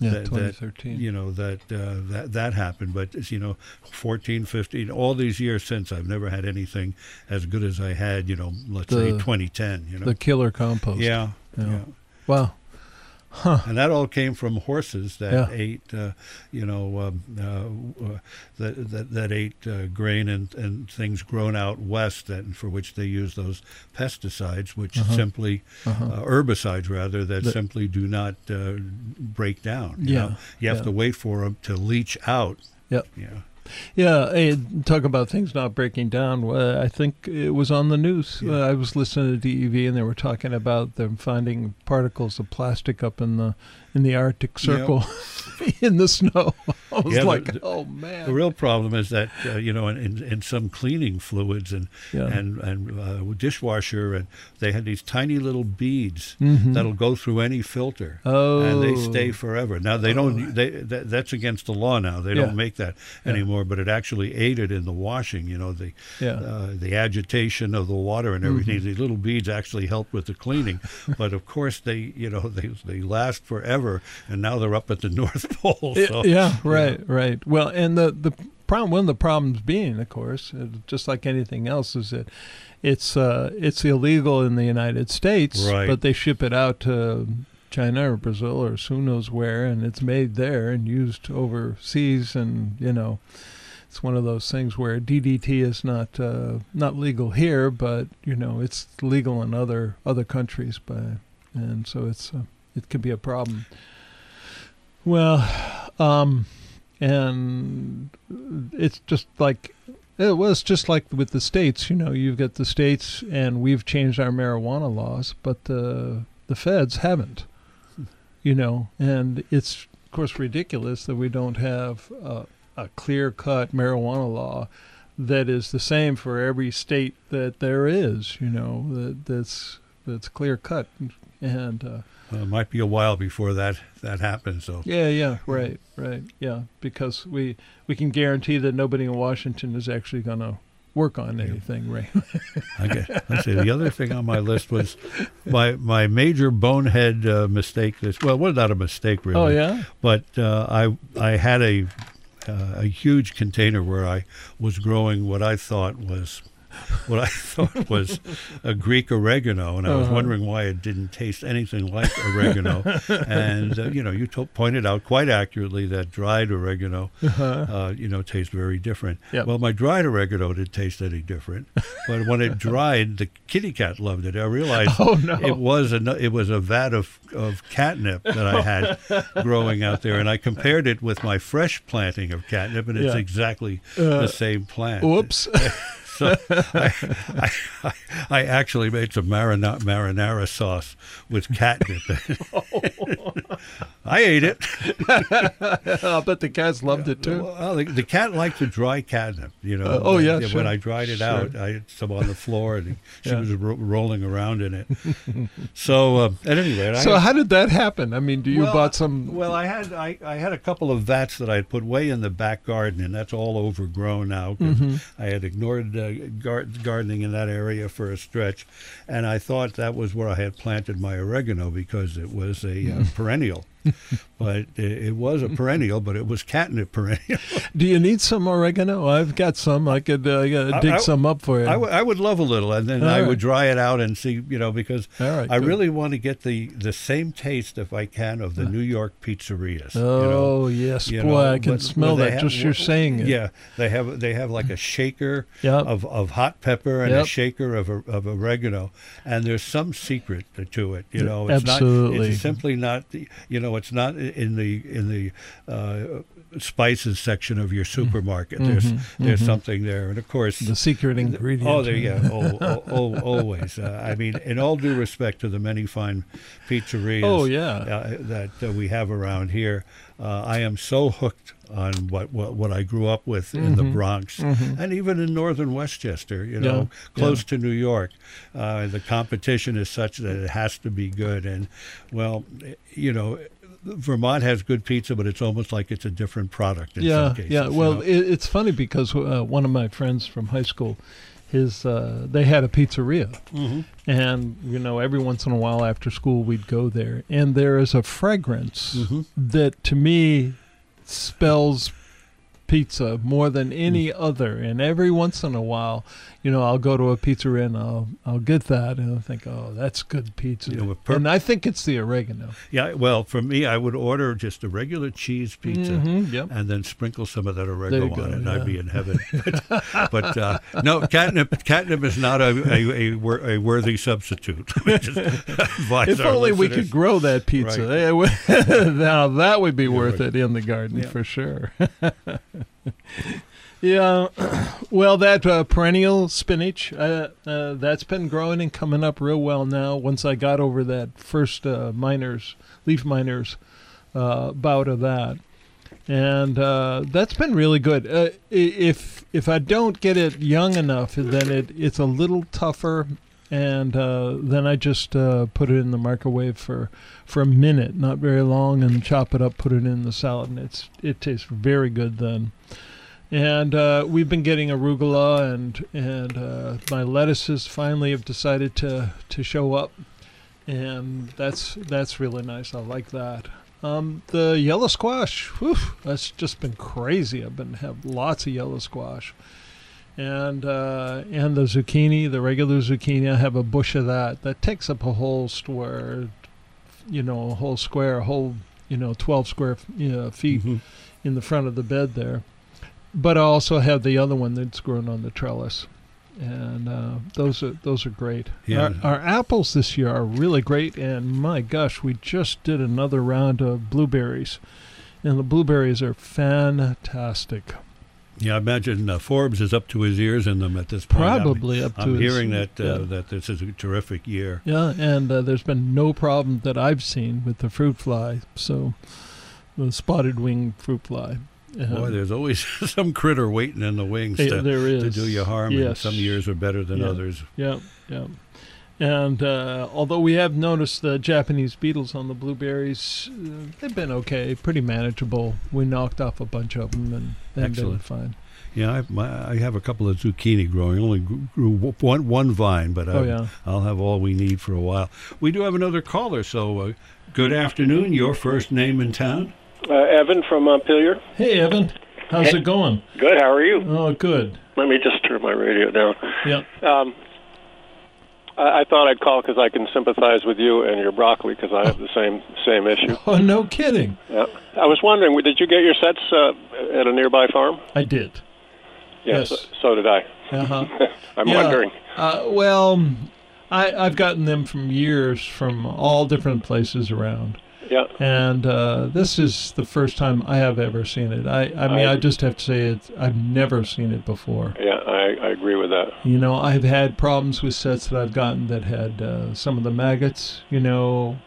Yeah, that, that, 2013. you know that uh, that that happened but you know 14 15 all these years since i've never had anything as good as i had you know let's say 2010 you know The killer compost. yeah, Yeah. yeah Wow. And that all came from horses that Yeah. ate uh, you know um, uh, uh, that, that that ate uh, grain and, and things grown out west that for which they use those pesticides which simply Uh-huh. uh, herbicides rather that simply do not uh, break down you Yeah, know? you have yeah. to wait for them to leach out Yep. yeah Yeah, hey, talk about things not breaking down. Uh, I think it was on the news. Uh, I was listening to DEV, and they were talking about them finding particles of plastic up in the in the Arctic Circle *laughs* in the snow. *laughs* I was Yeah, the- like, the- oh man. The real problem is that uh, you know, in, in, in some cleaning fluids and Yeah. and and uh, dishwasher, and they had these tiny little beads Mhm. that'll go through any filter, oh, and they stay forever. Now they don't. They that, that's against the law now. They Yeah. don't make that anymore. But it actually aided in the washing. You know, the Yeah. uh, the agitation of the water and everything. Mm-hmm. These little beads actually help with the cleaning. *laughs* but of course, they you know they they last forever, and now they're up at the *laughs* North Pole. So, yeah, right, right. Right. Well, and the the problem, one of the problems being, of course, uh, just like anything else, is that it's uh, it's illegal in the United States, Right. but they ship it out to China or Brazil or who knows where, and it's made there and used overseas, and you know, it's one of those things where DDT is not uh, not legal here, but you know, it's legal in other other countries, by, and so it's uh, it could be a problem. Well, um, and it's just like it was just like with the states. You know, you've got the states, and we've changed our marijuana laws, but the the feds haven't. *laughs* You know, and it's of course ridiculous that we don't have a, a clear cut marijuana law that is the same for every state that there is. You know, that that's that's clear cut, and uh, Uh, might be a while before that that happens. So yeah, yeah, right, right, yeah, because we we can guarantee that nobody in Washington is actually going to work on anything, right? I guess, I see. The other thing on my list was my my major bonehead uh, mistake. This well, well, not a mistake really. oh yeah, But uh, I I had a uh, a huge container where I was growing what I thought was what I *laughs* thought was a Greek oregano, and I was Uh-huh. wondering why it didn't taste anything like oregano. *laughs* and uh, you know, you to- pointed out quite accurately that dried oregano, uh, you know, tastes very different. Uh-huh. Yep. Well, my dried oregano didn't taste any different, but when it dried, the kitty cat loved it. I realized Oh, no. it was a it was a vat of of catnip that I had *laughs* growing out there, and I compared it with my fresh planting of catnip, and it's Yeah. exactly Uh, the same plant. whoops. So I, I, I, I actually made some marina, marinara sauce with catnip. *laughs* I ate it. *laughs* I'll bet the cats loved it too. Well, the, the cat liked the dry catnip, you know. Uh, oh, yeah, When sure. I dried it Sure. out, I had some on the floor, and *laughs* she Yeah. was ro- rolling around in it. so, uh, at any rate, So I, how did that happen? I mean, do you well, bought some? Well, I had I, I had a couple of vats that I had put way in the back garden, and that's all overgrown now. Mm-hmm. I had ignored uh, gar- gardening in that area for a stretch, and I thought that was where I had planted my oregano because it was a uh, Mm. *laughs* perennial. *laughs* but it, it was a perennial, but it was catnip perennial. *laughs* do you need some oregano? I've got some. I could uh, I- dig I- some up for you. I, w- I would love a little, and then All I right. would dry it out and see, you know, because right, I good. really want to get the the same taste, if I can, of the New York pizzerias. you know. oh yes, you boy, know, I can smell that have- just you're saying it. Yeah, they have they have like a *laughs* shaker Yep. of, of hot pepper and a shaker of of oregano, and there's some secret to it. You know, it's not. Absolutely. It's simply not. You know, it's not in the in the uh, spices section of your supermarket. There's there's something there, and of course Mm-hmm, The secret ingredient. Oh, there, yeah, *laughs* oh, oh, oh, always. Uh, I mean, in all due respect to the many fine pizzerias Oh, yeah. uh, that uh, we have around here, uh, I am so hooked on what, what, what I grew up with in Mm-hmm. the Bronx and even in northern Westchester, you know, Yeah, close to New York. Uh, the competition is such that it has to be good. And, well, you know, Vermont has good pizza, but it's almost like it's a different product in yeah, some cases. yeah. you Well, know? it, it's funny because uh, one of my friends from high school, his uh, they had a pizzeria, Mhm. and you know every once in a while after school we'd go there, and there is a fragrance Mhm. that to me spells pizza more than any other. And every once in a while, you know, I'll go to a pizzeria and I'll I'll get that, and I'll think, oh, that's good pizza. You know, pur- and I think it's the oregano. Yeah, well, for me, I would order just a regular cheese pizza Mhm, yep. and then sprinkle some of that oregano go, on it, and yeah. I'd be in heaven. *laughs* but but uh, no, catnip catnip is not a a, a, a worthy substitute. Let me just advise If only we could grow that pizza. *laughs* Right. *laughs* Now that would be worth right. it in the garden Yeah. for sure. Yeah, *clears throat* well, that uh, perennial spinach, uh, uh, that's been growing and coming up real well now. Once I got over that first uh, miners, leaf miners uh, bout of that. And uh, that's been really good. If if I don't get it young enough, then it it's a little tougher and then I just put it in the microwave for for a minute, not very long, and chop it up, put it in the salad, and it's it tastes very good then. And uh, we've been getting arugula, and and uh, my lettuces finally have decided to to show up, and that's that's really nice. I like that. Um, the yellow squash, whew, that's just been crazy. I've been have lots of yellow squash and uh, and the zucchini, the regular zucchini. I have a bush of that. That takes up a whole store, you know, a whole square, a whole, you know, 12 square you know, feet Mhm. in the front of the bed there. But I also have the other one that's grown on the trellis. And uh, those are those are great. Yeah. Our, our apples this year are really great, and my gosh, we just did another round of blueberries, and the blueberries are fantastic. Yeah, I imagine uh, Forbes is up to his ears in them at this point. I'm- Probably up to. I'm, his- hearing that uh, yeah. that this is a terrific year. Yeah, and uh, there's been no problem that I've seen with the fruit fly. So, the spotted wing fruit fly. Um, Boy, there's always *laughs* some critter waiting in the wings eh, to, to do you harm. And Yes. some years are better than Yeah. others. Yeah, yeah. And uh, although we have noticed the Japanese beetles on the blueberries, uh, they've been okay, pretty manageable. We knocked off a bunch of them, and they've been fine. Yeah, I, my, I have a couple of zucchini growing. Only grew, one one vine, but I, Oh yeah. I'll have all we need for a while. We do have another caller, so uh, good afternoon. Your first name in town? Uh, Evan from Montpelier. Hey Evan, how's it going? Good. How are you? Oh, good. Let me just turn my radio down. Yeah. Um, I, I thought I'd call because I can sympathize with you and your broccoli because I have the same same issue. Oh, no kidding. Yeah. I was wondering, did you get your sets uh, at a nearby farm? I did. Yes. So, so did I. Uh huh. *laughs* I'm Yeah. wondering. Uh, well, I, I've gotten them from years from all different places around. Yeah. And uh, this is the first time I have ever seen it. I, I mean, I, I- just have to say it. I've never seen it before. Yeah, I, I agree with that. You know, I've had problems with sets that I've gotten that had uh, some of the maggots. You know,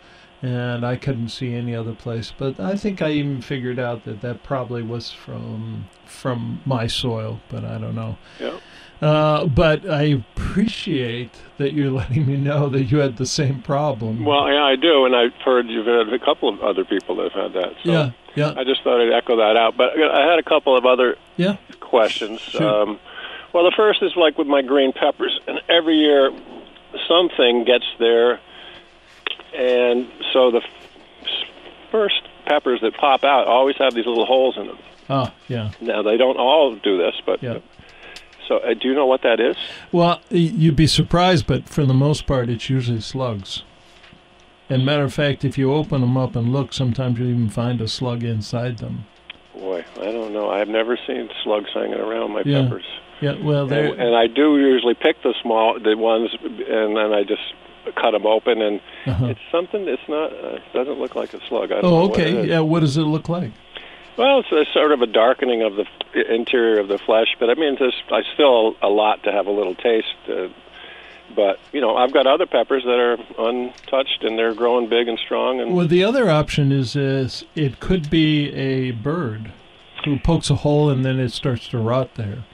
and I couldn't see any other place. But I think I even figured out that that probably was from from my soil. But I don't know. Yeah. Uh, but I appreciate that you're letting me know that you had the same problem. Well, yeah, I do, and I've heard you've had a couple of other people that have had that. So yeah, yeah, I just thought I'd echo that out. But I had a couple of other yeah. questions. Shoot. Um, well, the first is like with my green peppers, and every year something gets there, and so the first peppers that pop out always have these little holes in them. Oh, yeah. Now they don't all do this, but Yeah. So uh, do you know what that is? Well, you'd be surprised, but for the most part, it's usually slugs. And matter of fact, if you open them up and look, sometimes you even find a slug inside them. Boy, I don't know. I've never seen slugs hanging around my Yeah. peppers, Yeah, well, and, they're and I do usually pick the small, the ones, and then I just cut them open, and uh-huh. it's something. It's not. Uh, doesn't look like a slug. I don't Oh, know what okay. Yeah, what does it look like? Well, it's a sort of a darkening of the interior of the flesh, but I mean, there's I still a lot to have a little taste. Uh, but you know, I've got other peppers that are untouched and they're growing big and strong. And Well, the other option is, is it could be a bird who pokes a hole and then it starts to rot there.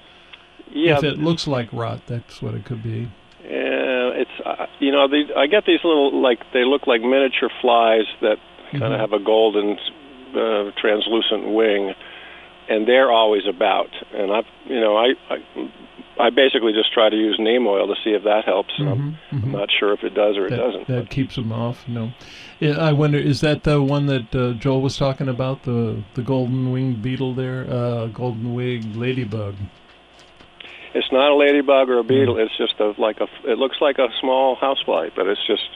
yeah, If it looks like rot, that's what it could be. yeah, it's uh, you know, these, I get these little like they look like miniature flies that kind of have a golden, uh, translucent wing, and they're always about. And I've you know, I. I I basically just try to use neem oil to see if that helps. and I'm, Mhm, I'm not sure if it does or it doesn't. That keeps them off. No, Yeah, I wonder is that the one that uh, Joel was talking about the the golden winged beetle there, uh, golden winged ladybug. It's not a ladybug or a beetle. Mm. It's just a like a. It looks like a small housefly, but it's just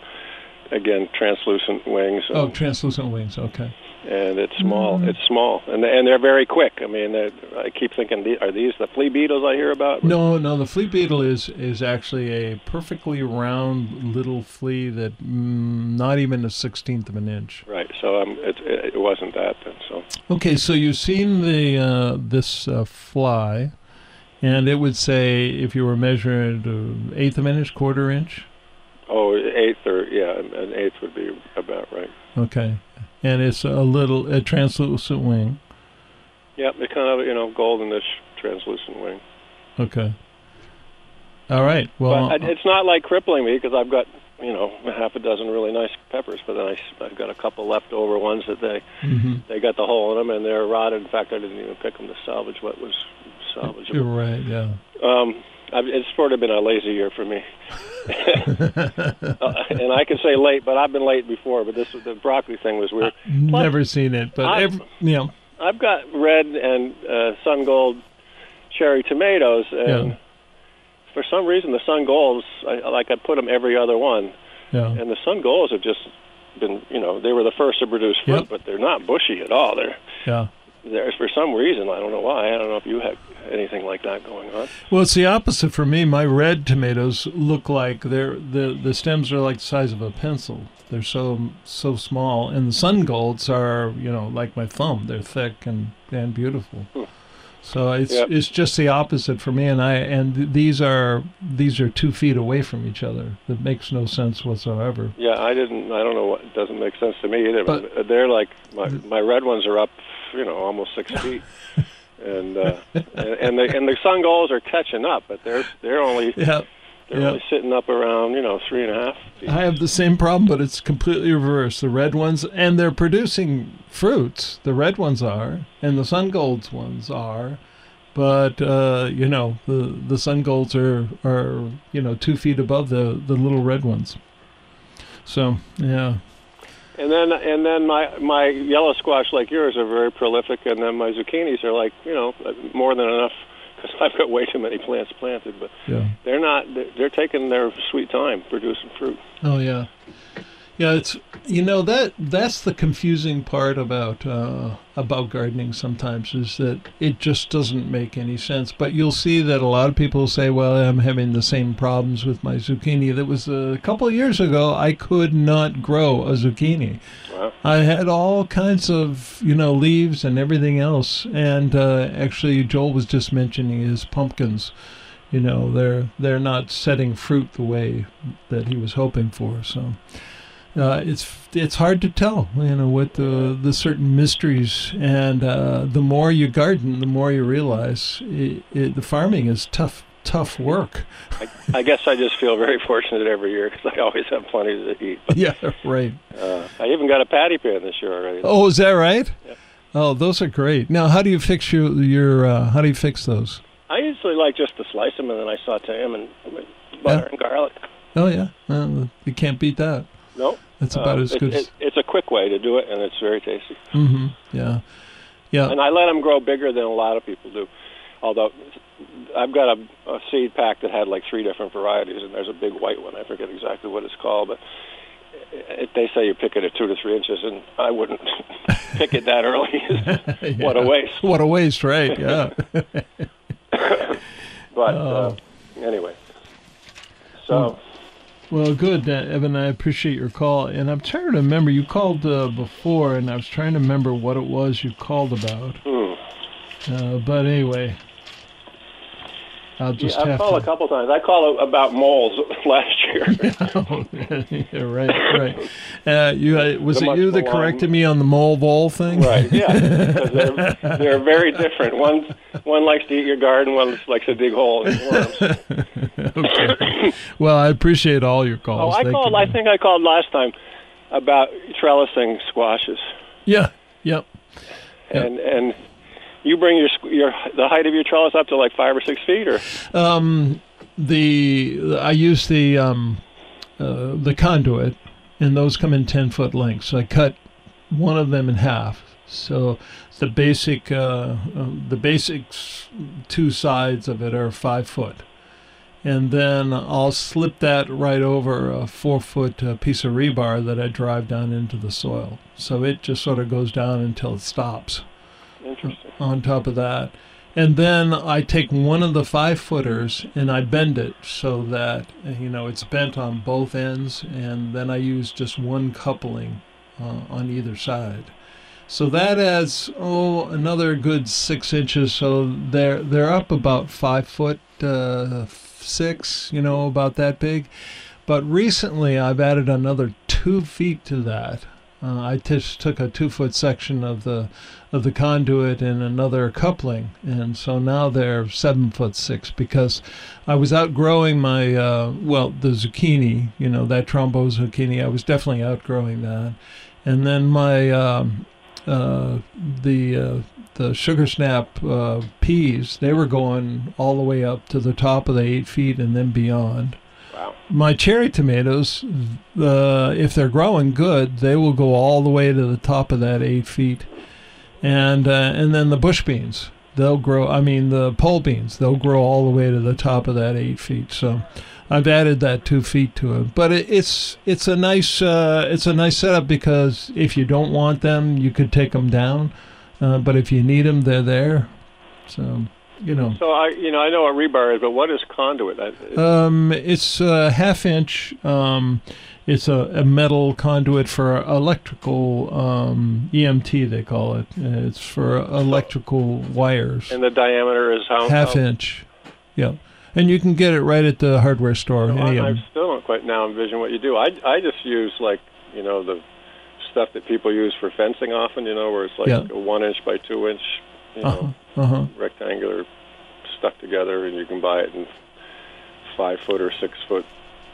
again translucent wings. Oh, translucent wings. Okay. And it's small. Mm. It's small, and and they're very quick. I mean, I keep thinking, are these the flea beetles I hear about? No, no, the flea beetle is is actually a perfectly round little flea that mm, not even a sixteenth of an inch. Right. So um, it, it wasn't that. Then, so Okay, so you've seen the uh, this uh, fly, and it would say if you were measuring uh, eighth of an inch, quarter inch. oh, eighth or yeah, an eighth would be about right. Okay, and it's a little a translucent wing. Yeah, they kind of you know goldenish translucent wing. Okay. All right. Well, but it's not like crippling me because I've got you know half a dozen really nice peppers, but then I, have got a couple leftover ones that they mhm. they got the hole in them and they're rotted. In fact, I didn't even pick them to salvage what was salvageable. you're salvageable. right. Yeah. Um, I've, it's sort of been a lazy year for me, *laughs* uh, and I can say late, but I've been late before. But this the broccoli thing was weird. Never seen it, but I- every, you know, I've got red and uh, sun gold cherry tomatoes, and Yeah. for some reason the sun golds, I, like I put them every other one. yeah. and the sun golds have just been, you know, they were the first to produce fruit, Yep. but they're not bushy at all. They're Yeah. They're for some reason I don't know why. I don't know if you have anything like that going on. Well, it's the opposite for me. My red tomatoes look like they're the the stems are like the size of a pencil. They're so so small, and the sun golds are you know like my thumb. They're thick and and beautiful. Hmm. So it's Yep. it's just the opposite for me, and I and these are these are two feet away from each other. That makes no sense whatsoever. Yeah, I didn't. I don't know what. It doesn't make sense to me either. But, But- they're like my my red ones are up, you know, almost six *laughs* feet, and uh, and and the and the sun golds are catching up, but they're they're only Yeah. they're Yeah. only sitting up around you know three and a half. Feet. I have the same problem, but it's completely reversed. The red ones, and they're producing fruits. The red ones are, and the sun golds ones are, but uh, you know the the sun golds are are you know two feet above the the little red ones. So yeah, And then and then my my yellow squash like yours are very prolific, and then my zucchinis are like you know more than enough because *laughs* I've got way too many plants planted. But yeah. they're not. They're, they're taking their sweet time producing fruit. Oh yeah, yeah. It's you know that that's the confusing part about uh, about gardening. Sometimes is that it just doesn't make any sense. But you'll see that a lot of people say, "Well, I'm having the same problems with my zucchini." That was a couple of years ago. I could not grow a zucchini. Wow. I had all kinds of you know leaves and everything else. And uh, actually, Joel was just mentioning his pumpkins. You know, they're they're not setting fruit the way that he was hoping for. So uh, it's it's hard to tell, you know, what the the certain mysteries. And uh, the more you garden, the more you realize it, it, the farming is tough tough work. I, I guess I just feel very fortunate every year because I always have plenty to eat. But, *laughs* yeah, right. uh, I even got a patty pan this year already. Oh, is that right? Yep. Oh, those are great. Now, how do you fix your your uh, how do you fix those? I usually like just to slice them and then I saute them and butter Yeah. and garlic. Oh yeah, well, you can't beat that. No, That's about uh, as it- good. It, it's a quick way to do it, and it's very tasty. mm-hmm. Yeah, yeah. And I let them grow bigger than a lot of people do. Although I've got a, a seed pack that had like three different varieties, and there's a big white one. I forget exactly what it's called, but it, they say you pick it at two to three inches, and I wouldn't *laughs* pick it that early. *laughs* *laughs* What a waste! What a waste, right? Yeah. But Oh. uh, anyway, so Well, good, uh, Evan. I appreciate your call, and I'm trying to remember. You called uh, before, and I was trying to remember what it was you called about. hmm. Uh, but anyway, I'll just yeah, I've called to. a couple times. I called about moles *laughs* last year. *laughs* yeah, right, right. *laughs* Uh, you uh, was The it you that corrected me on the mole vole thing? Right. Yeah. They're they're very different. One one likes to eat your garden. One likes to dig holes okay. *laughs* Well, I appreciate all your calls. Oh. I Thank called. you. I think I called last time about trellising squashes, Yeah. Yep. And and you bring your your the height of your trellis up to like five or six feet, or Um, the I use the um, uh, the conduit, and those come in ten foot lengths. So I cut one of them in half. So the basic uh, uh, the basic s- two sides of it are five foot, and then I'll slip that right over a four foot uh, piece of rebar that I drive down into the soil. So it just sort of goes down until it stops interesting. on top of that. And then I take one of the five footers and I bend it so that, you know, it's bent on both ends. And then I use just one coupling uh, on either side. So that adds, oh, another good six inches. So they're, they're up about five foot uh, six, you know, about that big. But recently I've added another two feet to that. Uh, I just took a two foot section of the of the conduit and another coupling, and so now they're seven foot six because I was outgrowing my uh, well the zucchini, you know that trombo zucchini. I was definitely outgrowing that, and then my um, uh, the uh, the sugar snap uh, peas they were going all the way up to the top of the eight feet and then beyond Wow. my cherry tomatoes, uh, if they're growing good, they will go all the way to the top of that eight feet, and uh, and then the bush beans, they'll grow. I mean the pole beans, they'll grow all the way to the top of that eight feet. So I've added that two feet to it, but it, it's it's a nice uh, it's a nice setup because if you don't want them, you could take them down, uh, but if you need them, they're there. So you know, So I, you know, I know what rebar is, but what is conduit? I, um, it's a half inch. Um, it's a, a metal conduit for electrical um, EMT. They call it. Uh, It's for electrical wires. and the diameter is how? half how, inch. Yeah, and you can get it right at the hardware store. No, I, I still don't quite now envision what you do. I, I just use like you know the stuff that people use for fencing often. You know, where it's like Yeah. a one inch by two inch, you Uh huh. know, Uh huh. rectangular stuck together, and you can buy it in five foot or six foot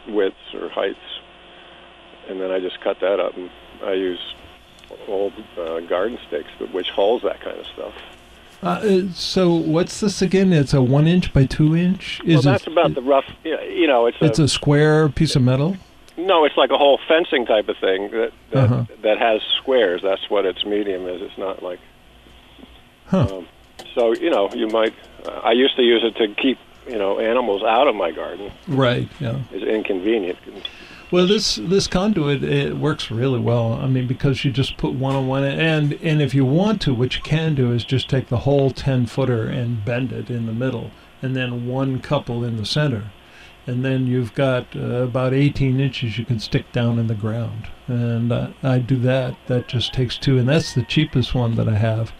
widths or heights. And then I just cut that up, and I use old uh, garden stakes, but which holds that kind of stuff. Uh, uh, so what's this again? It's a one inch by two inch. Is well, that's it? about the rough. Yeah, you know, it's, It's a square piece of metal. No, it's like a whole fencing type of thing that that, Uh-huh. that has squares. That's what its medium is. It's not like. Huh. Um, so you know, you might. Uh, I used to use it to keep you know animals out of my garden. Right. Yeah. It's inconvenient. Well, this this conduit it works really well. I mean, because you just put one on one, and and if you want to, what you can do is just take the whole ten footer and bend it in the middle, and then one couple in the center, and then you've got uh, about eighteen inches you can stick down in the ground. And uh, I do that. That just takes two, and that's the cheapest one that I have.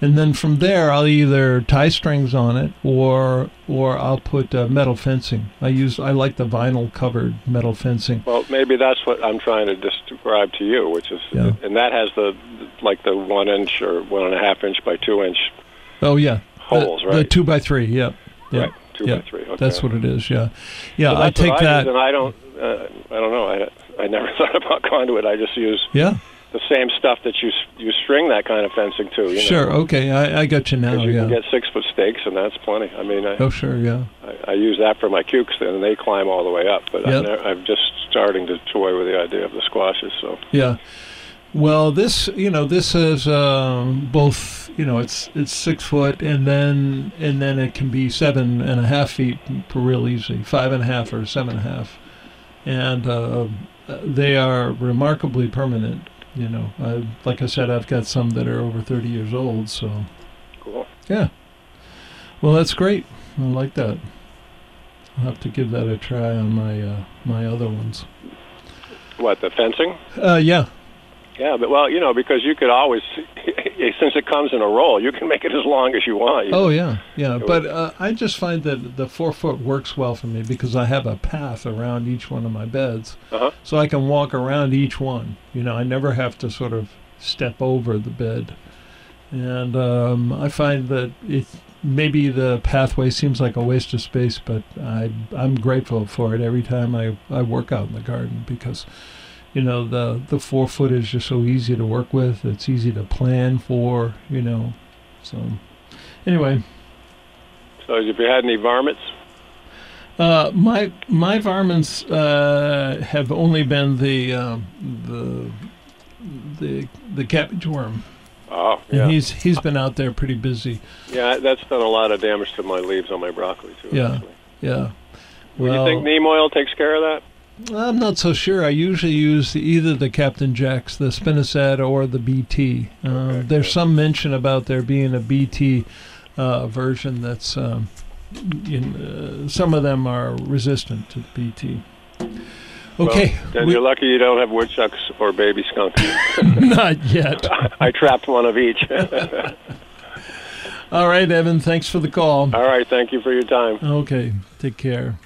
And then from there, I'll either tie strings on it, or or I'll put uh, metal fencing. I use I like the vinyl covered metal fencing. Well, maybe that's what I'm trying to describe to you, which is, Yeah. and that has the like the one inch or one and a half inch by two inch Oh yeah, holes, the, right? The two by three. Yep. Yep. Right, two yeah. by three. Okay. That's what it is. Yeah. Yeah. So I take I that. Use, and I don't. Uh, I don't know. I I never *laughs* thought about conduit. I just use yeah. the same stuff that you you string that kind of fencing to. You Sure. Know? Okay. I, I got you now. you Yeah. can get six foot stakes, and that's plenty. I mean, I, oh sure. Yeah. I, I use that for my cukes, and they climb all the way up. But Yep. I'm, I'm just starting to toy with the idea of the squashes. So Yeah. Well, this you know this is um, both you know it's it's six foot and then and then it can be seven and a half feet for real easy five and a half or seven and a half, and uh, they are remarkably permanent. You know, I, like I said, I've got some that are over thirty years old. So cool. yeah. Well, that's great. I like that. I'll have to give that a try on my uh, my other ones. What the fencing? Uh, yeah. Yeah, but well, you know, because you could always, *laughs* since it comes in a roll, you can make it as long as you want. You Oh yeah, yeah. But uh, I just find that the four foot works well for me because I have a path around each one of my beds, Uh-huh. so I can walk around each one. You know, I never have to sort of step over the bed, and um, I find that it maybe the pathway seems like a waste of space, but I I'm grateful for it every time I I work out in the garden because. You know the the four foot is just so easy to work with. It's easy to plan for. You know, so anyway, So, have you had any varmints? Uh, my my varmints uh, have only been the um, the the the cabbage worm, Oh, and yeah, he's he's been out there pretty busy. yeah. That's done a lot of damage to my leaves on my broccoli too. Yeah. actually. Yeah. Do you think neem oil takes care of that? I'm not so sure. I usually use either the Captain Jacks, the Spinosad, or the BT. Uh, Okay, there's some mention about there being a BT uh, version that's. Um, in, uh, some of them are resistant to the BT. Okay, Well, then we- you're lucky you don't have woodchucks or baby skunks. *laughs* *laughs* not yet. I trapped one of each. *laughs* All right, Evan. Thanks for the call. All right, thank you for your time. Okay, take care.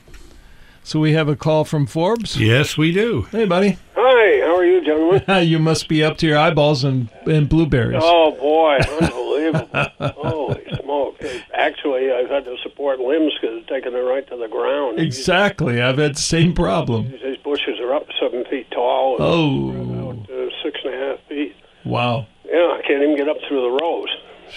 So we have a call from Forbes. Yes, we do. Hey, buddy. Hi, how are you, gentlemen? *laughs* you must be up to your eyeballs in, in blueberries. Oh boy, unbelievable! Holy smoke! Actually, I've had to support limbs because it's taken it right to the ground. Exactly. I've had the same problem. These bushes are up seven feet tall. and Oh, about, uh, six and a half feet. wow. Yeah, I can't even get up through the rows.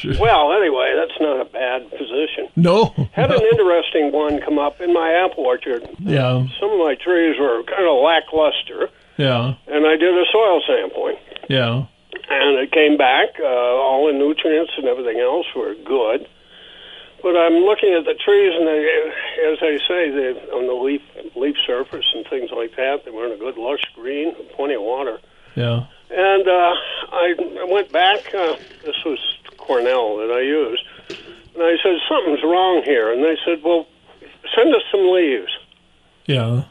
*laughs* Well, anyway, that's not a bad position. No. Had an interesting one come up in my apple orchard. Yeah. Some of my trees were kind of lackluster, Yeah. and I did a soil sampling. Yeah. and it came back. Uh, all the nutrients and everything else were good, But I'm looking at the trees, and they, as I say, they on the leaf leaf surface and things like that, they were in a good lush green, plenty of water. Yeah. And uh, I I went back. Uh, this was Cornell that I use. and I said something's wrong here, and they said, well, send us some leaves. Yeah.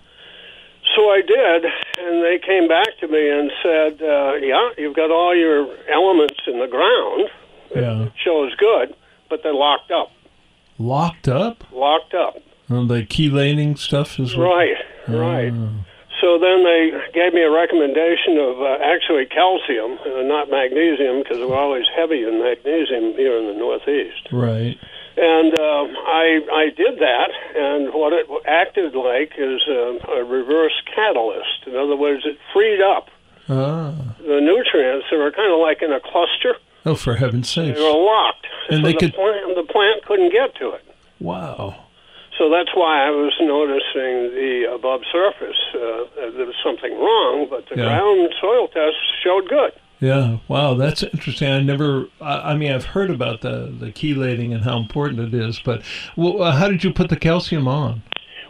So I did, and they came back to me and said, uh, "Yeah, you've got all your elements in the ground. Yeah. Shows good, but they're locked up. Locked up? Locked up. Oh, the chelating stuff is what- Right, right. Oh. So then they gave me a recommendation of uh, actually calcium, uh, not magnesium, because we're always heavy in magnesium here in the Northeast. Right. And um, I I did that, and what it acted like is uh, a reverse catalyst. In other words, it freed up Ah. the nutrients that were kind of like in a cluster. Oh, for heaven's sake. They were locked, And so they the could- plant the plant couldn't get to it. Wow. So that's why I was noticing the above surface. Uh, there was something wrong, but the Yeah. ground soil tests showed good. Yeah. Wow. That's interesting. I never. I, I mean, I've heard about the the chelating and how important it is, but well, how did you put the calcium on?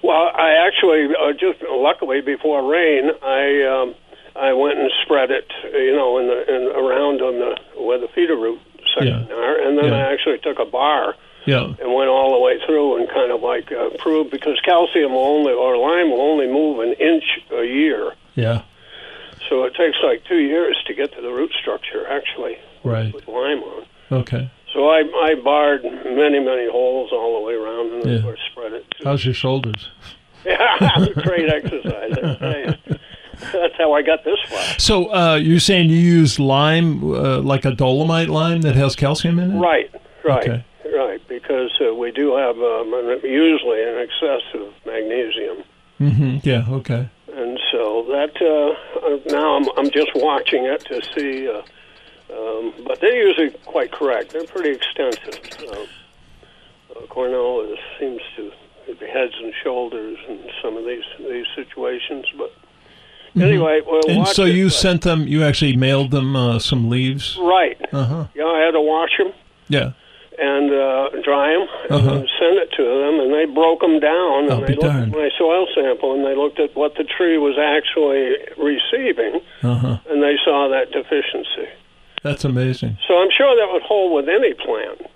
Well, I actually uh, just luckily before rain, I um, I went and spread it, you know, in the in around on the where the feeder root section Yeah. are, and then Yeah. I actually took a bar Yeah. and went all the way through and kind of like uh, proved because calcium will only or lime will only move an inch a year, Yeah. so it takes like two years to get to the root structure actually Right. with lime on. Okay. So I I barred many many holes all the way around and then Yeah. of course spread it. Too. How's your shoulders? *laughs* Yeah, great exercise. I tell you. That's how I got this far. So uh, you're saying you use lime, uh, like a dolomite lime that has calcium in it? Right, right, Okay. Because uh, we do have um, an- usually an excess of magnesium, Mm-hmm. Yeah. Okay. and so that uh, uh, now I'm I'm just watching it to see. Uh, um, but they're usually quite correct. They're pretty extensive. Uh, uh, Cornell is, seems to be heads and shoulders in some of these these situations, but. Anyway, we'll Mm-hmm. And so you sent them. You actually mailed them uh, some leaves. right? Uh huh. Yeah, I had to wash them. Yeah. And uh, dry them Uh-huh. and send it to them, and they broke them down. I'll and be they looked darned. at my soil sample, and they looked at what the tree was actually receiving, Uh huh. and they saw that deficiency. That's amazing. So I'm sure that would hold with any plant.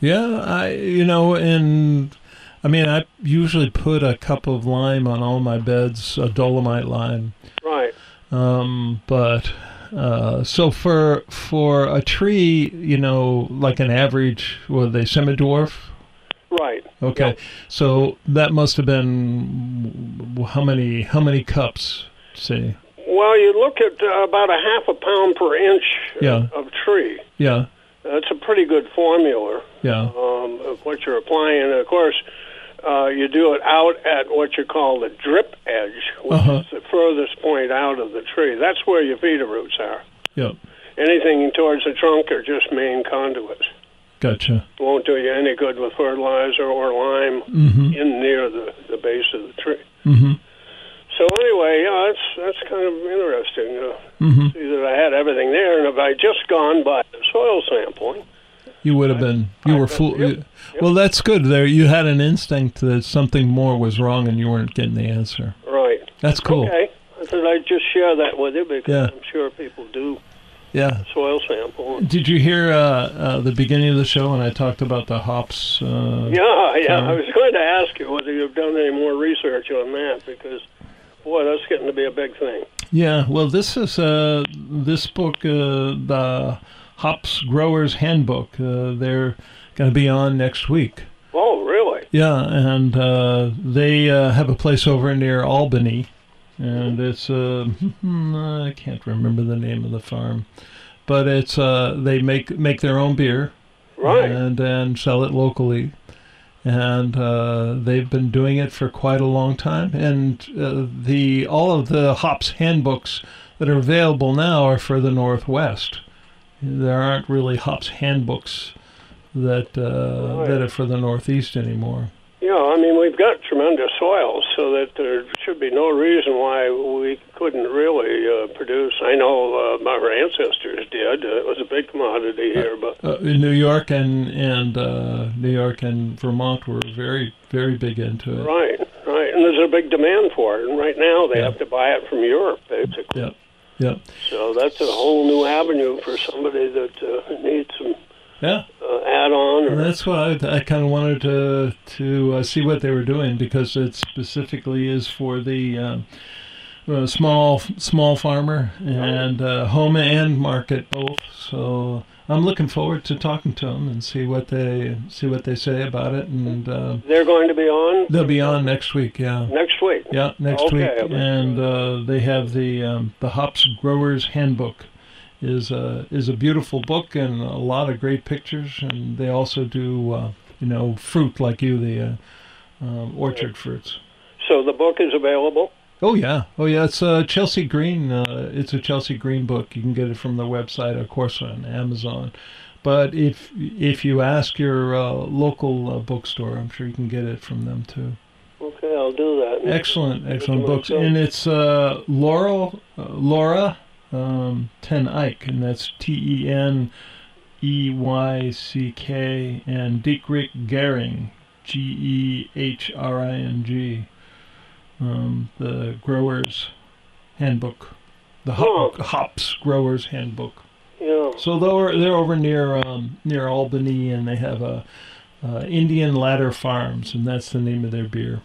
Yeah, I you know, and I mean, I usually put a cup of lime on all my beds, a dolomite lime. Right. Um, but uh, so for for a tree, you know, like an average, what are they semi-dwarf? Right. Okay, Yep. so that must have been how many how many cups? Say, Well, you look at uh, about a half a pound per inch Yeah. of tree. yeah, That's a pretty good formula. yeah, um, of what you're applying. And of course, uh, you do it out at what you call the drip edge, which Uh-huh. is the furthest point out of the tree. That's where your feeder roots are. yeah. Anything towards the trunk are just main conduits. Gotcha. Won't do you any good with fertilizer or lime Mm-hmm. in near the, the base of the tree. Mm-hmm. So anyway, yeah, that's that's kind of interesting. Uh, Mm-hmm. see that I had everything there, and if I just gone by the soil sampling, You would have been. You I- were fool. yep, you- Well, that's good. There, you had an instinct that something more was wrong, and you weren't getting the answer. right? That's cool. Okay, I thought I'd just share that with you because Yeah. I'm sure people do Yeah. soil sample. Did you hear uh, uh, the beginning of the show when I talked about the hops? Uh, Yeah, yeah. Uh-huh. I was going to ask you whether you've done any more research on that because, boy, that's getting to be a big thing. Yeah, well, this is uh, this book, uh, the Hops Growers Handbook. Uh, they're going to be on next week. Oh, really? Yeah, and uh, they uh, have a place over near Albany, and it's uh, *laughs* I can't remember the name of the farm, but it's uh, they make make their own beer Right. and and sell it locally. And uh, they've been doing it for quite a long time. And uh, the all of the hops handbooks that are available now are for the Northwest. There aren't really hops handbooks that uh, Right. that are for the Northeast anymore. Yeah, I mean, we've got tremendous soils, so that there should be no reason why we couldn't really uh, produce. I know uh, our ancestors did. Uh, it was a big commodity here, but Uh, in New York and and uh, New York and Vermont were very very big into it. right, right, and there's a big demand for it. And right now, they Yeah. have to buy it from Europe, basically. Yeah, yeah, So that's a whole new avenue for somebody that uh, needs some yeah. uh, add-on. And Or, that's why I, I kind of wanted to to uh, see what they were doing because it specifically is for the um, uh, small small farmer and uh, home and market both. So I'm looking forward to talking to them and see what they see what they say about it. And uh, they're going to be on they'll be on next week. Yeah. next week. Yeah, next Okay. week, and uh, they have the um, the Hops Growers Handbook is a is a beautiful book and a lot of great pictures, and they also do uh, you know fruit like you the uh, um, orchard fruits. So the book is available. Oh yeah, oh yeah, it's uh, Chelsea Green. Uh, it's a Chelsea Green book. You can get it from the website, of course, on Amazon. But if if you ask your uh, local uh, bookstore, I'm sure you can get it from them too. Okay, I'll do that. Excellent, excellent books, myself. and it's uh, Laurel, uh, Laura um, Ten Eyck, and that's T E N E Y C K, and Dietrich Gehring, G E H R I N G, um, the Growers Handbook, the hop, Hops Growers Handbook. Yeah. So they're they're over near um, near Albany, and they have a uh, Indian Ladder Farms, and that's the name of their beer.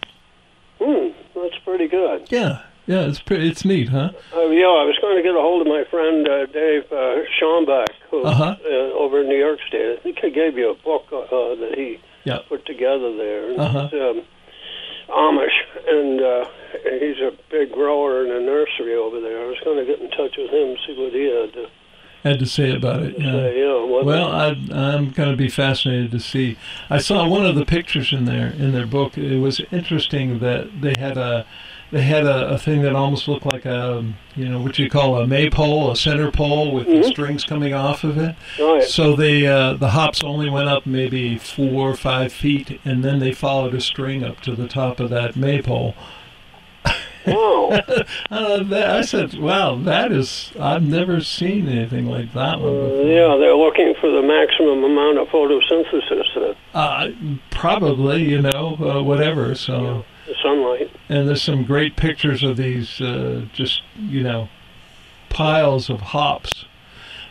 Hmm, that's pretty good. Yeah, yeah, it's pretty, it's neat, huh? Uh, yeah, I was going to get a hold of my friend uh, Dave uh, Schombeck, who's Uh-huh. uh, over in New York State. I think I gave you a book uh, that he Yeah. put together there. Uh-huh. Um, Amish, and uh, he's a big grower in a nursery over there. I was going to get in touch with him, see what he had to Had to say about it. Yeah. say. Yeah, Well, I, I'm going to be fascinated to see. I saw one of the pictures in there in their book. It was interesting that they had a they had a, a thing that almost looked like a you know what you call a maypole, a center pole with the strings coming off of it. Right. So they uh, the hops only went up maybe four or five feet, and then they followed a string up to the top of that maypole. wow. *laughs* Uh, that, I said, "Wow, that is I've never seen anything like that one Uh, yeah, they're looking for the maximum amount of photosynthesis, uh, Uh, probably, you know, uh, whatever. So, the sunlight. And there's some great pictures of these, uh, just you know, piles of hops.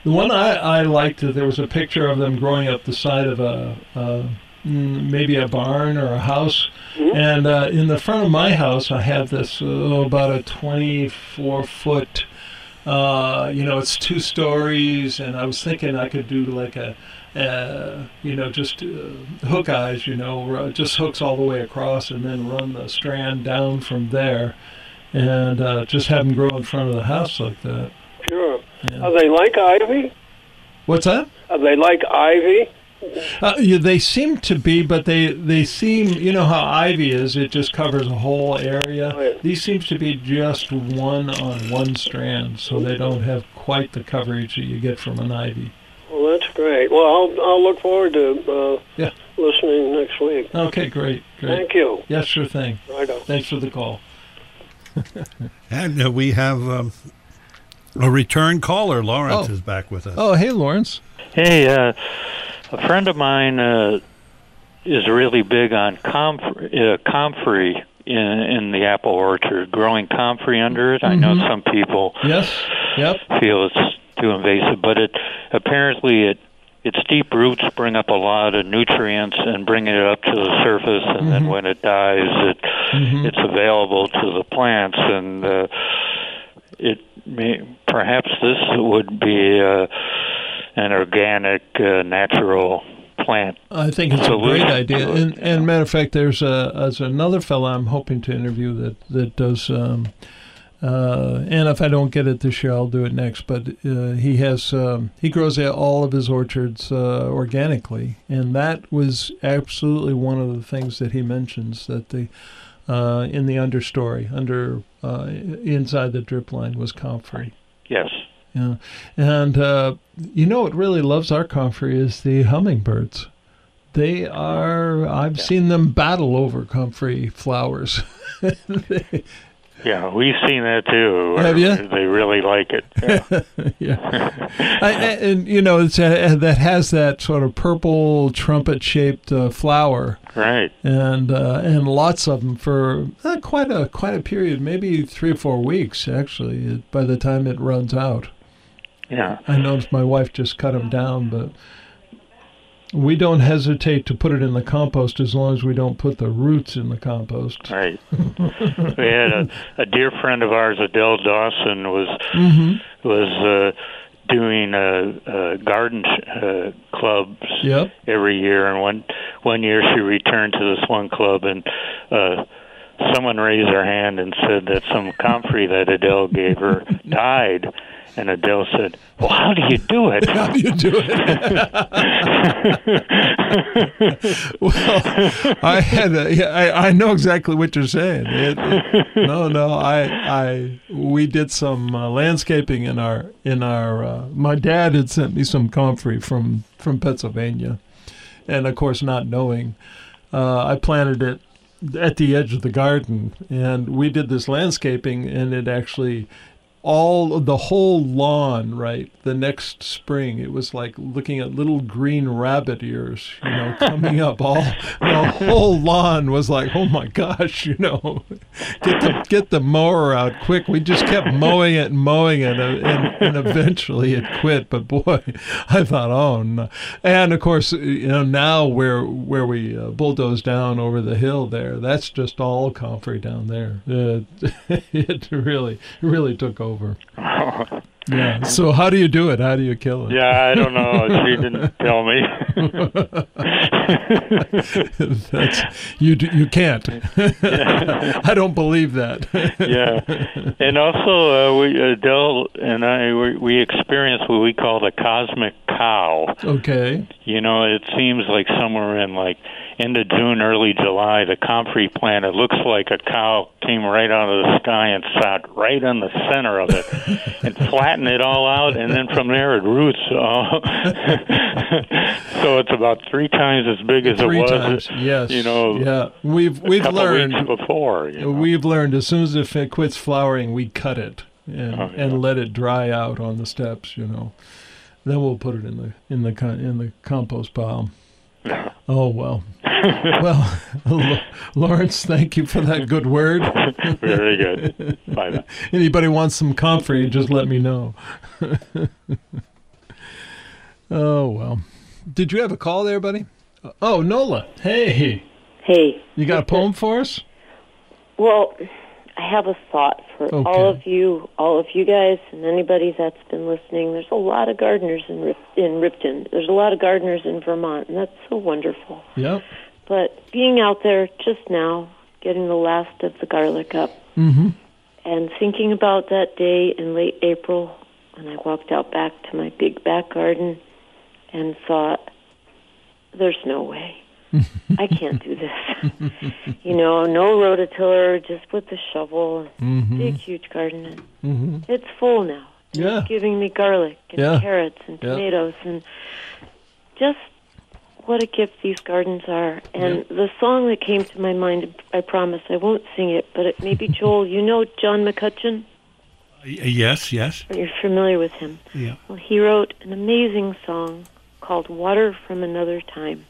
The one I, I liked, uh, there was a picture of them growing up the side of a, uh, mm, maybe a barn or a house. And uh, in the front of my house, I have this uh, about a 24 foot. Uh, you know, it's two stories, and I was thinking I could do like a, uh, you know, just uh, hook eyes, you know, just hooks all the way across, and then run the strand down from there, and uh, just have them grow in front of the house like that. Sure. Yeah. Are they like ivy? What's that? Are they like ivy? Uh, yeah, they seem to be, but they they seem. You know how ivy is; it just covers a whole area. Right. These seems to be just one on one strand, so they don't have quite the coverage that you get from an ivy. Well, that's great. Well, I'll I'll look forward to uh, Yeah. listening next week. Okay, great, great. Thank you. Yes, sure thing. Righto. Thanks for the call. *laughs* And uh, we have um, a return caller. Lawrence Oh. is back with us. Oh, hey, Lawrence. Hey, uh, a friend of mine uh, is really big on comfrey, uh, comfrey in, in the apple orchard, growing comfrey under it. I know Mhm. some people Yes. Yep. feel it's too invasive, but it apparently it its deep roots bring up a lot of nutrients and bring it up to the surface, and then Mhm. when it dies, it Mhm. it's available to the plants, and uh, it may, perhaps this would be uh, an organic, uh, natural plant. I think it's a great idea. And, and matter of fact, there's a there's another fellow I'm hoping to interview that that does. Um, uh, and if I don't get it this year, I'll do it next. But uh, he has um, he grows all of his orchards uh, organically, and that was absolutely one of the things that he mentions that the uh, in the understory under uh, inside the drip line was comfrey. Yes. Yeah, and uh, you know what really loves our comfrey is the hummingbirds. They are. I've seen them battle over comfrey flowers. *laughs* Yeah, we've seen that too. Have you? They really like it. *laughs* Yeah. yeah, I, and you know it's a, that has that sort of purple trumpet-shaped uh, flower, right. and uh, and lots of them for uh, quite a quite a period, maybe three or four weeks actually. By the time it runs out, Yeah. I noticed my wife just cut them down, but we don't hesitate to put it in the compost as long as we don't put the roots in the compost. Right. *laughs* we had a, a dear friend of ours, Adele Dawson, was Mm-hmm. was uh, doing uh, uh, garden uh, clubs Yep. every year, and one one year she returned to this one club, and uh, someone raised their hand and said that some comfrey that Adele gave her *laughs* died. And Adele said, "Well, how do you do it?" *laughs* How do you do it? *laughs* well, I had a, yeah, I, I know exactly what you're saying. It, it- no, no, I, I, we did some uh, landscaping in our, in our. Uh, my dad had sent me some comfrey from from Pennsylvania, and of course, not knowing, uh, I planted it at the edge of the garden, and we did this landscaping, and it actually all the whole lawn right the next spring it was like looking at little green rabbit ears you know *laughs* coming up all the whole lawn was like oh my gosh you know get the get the mower out quick. We just kept mowing it and mowing it and, and, and eventually it quit but boy i thought oh no. And of course you know now where where we uh, bulldoze down over the hill there that's just all comfrey down there. Uh, *laughs* it really really took over *laughs* yeah. So how do you do it? How do you kill it? yeah, I don't know. *laughs* She didn't tell me. *laughs* That's you. You can't. I don't believe that. yeah, and also uh, we Adele and I we, we experienced what we call the cosmic cow. Okay. You know, it seems like somewhere in like end of June, early July, the comfrey plant. It looks like a cow came right out of the sky and sat right in the center of it *laughs* and flattened it all out, and then from there it roots. all- *laughs* oh. so it's about three times as big as Three it was. times. Yes. You know, Yeah. We've we've learned. before. You know? We've learned as soon as if it quits flowering, we cut it and Oh, yeah. and let it dry out on the steps. You know. Then we'll put it in the in the in the compost pile. *laughs* Oh well. well, *laughs* Lawrence, thank you for that good word. *laughs* Very good. Bye now. Anybody wants some comfrey, just let me know. oh, well. Did you have a call there, buddy? Uh, oh, Nola. Hey. Hey. You got a poem for us? Well, I have a thought for Okay. all of you, all of you guys, and anybody that's been listening. There's a lot of gardeners in Rip, in Ripton. There's a lot of gardeners in Vermont, and that's so wonderful. Yep. But being out there just now, getting the last of the garlic up, Mm-hmm. and thinking about that day in late April when I walked out back to my big back garden and thought, there's no way. *laughs* I can't do this. you know, no rototiller, just with the shovel, Mm-hmm. big, huge garden. Mm-hmm. it's full now. Yeah. It's giving me garlic and Yeah. carrots and Yeah. tomatoes and just what a gift these gardens are. And the song that came to my mind, I promise I won't sing it, but it maybe *laughs* Joel, you know John McCutcheon? Yes, yes. Or you're familiar with him. Yeah. Well, he wrote an amazing song called Water from Another Time,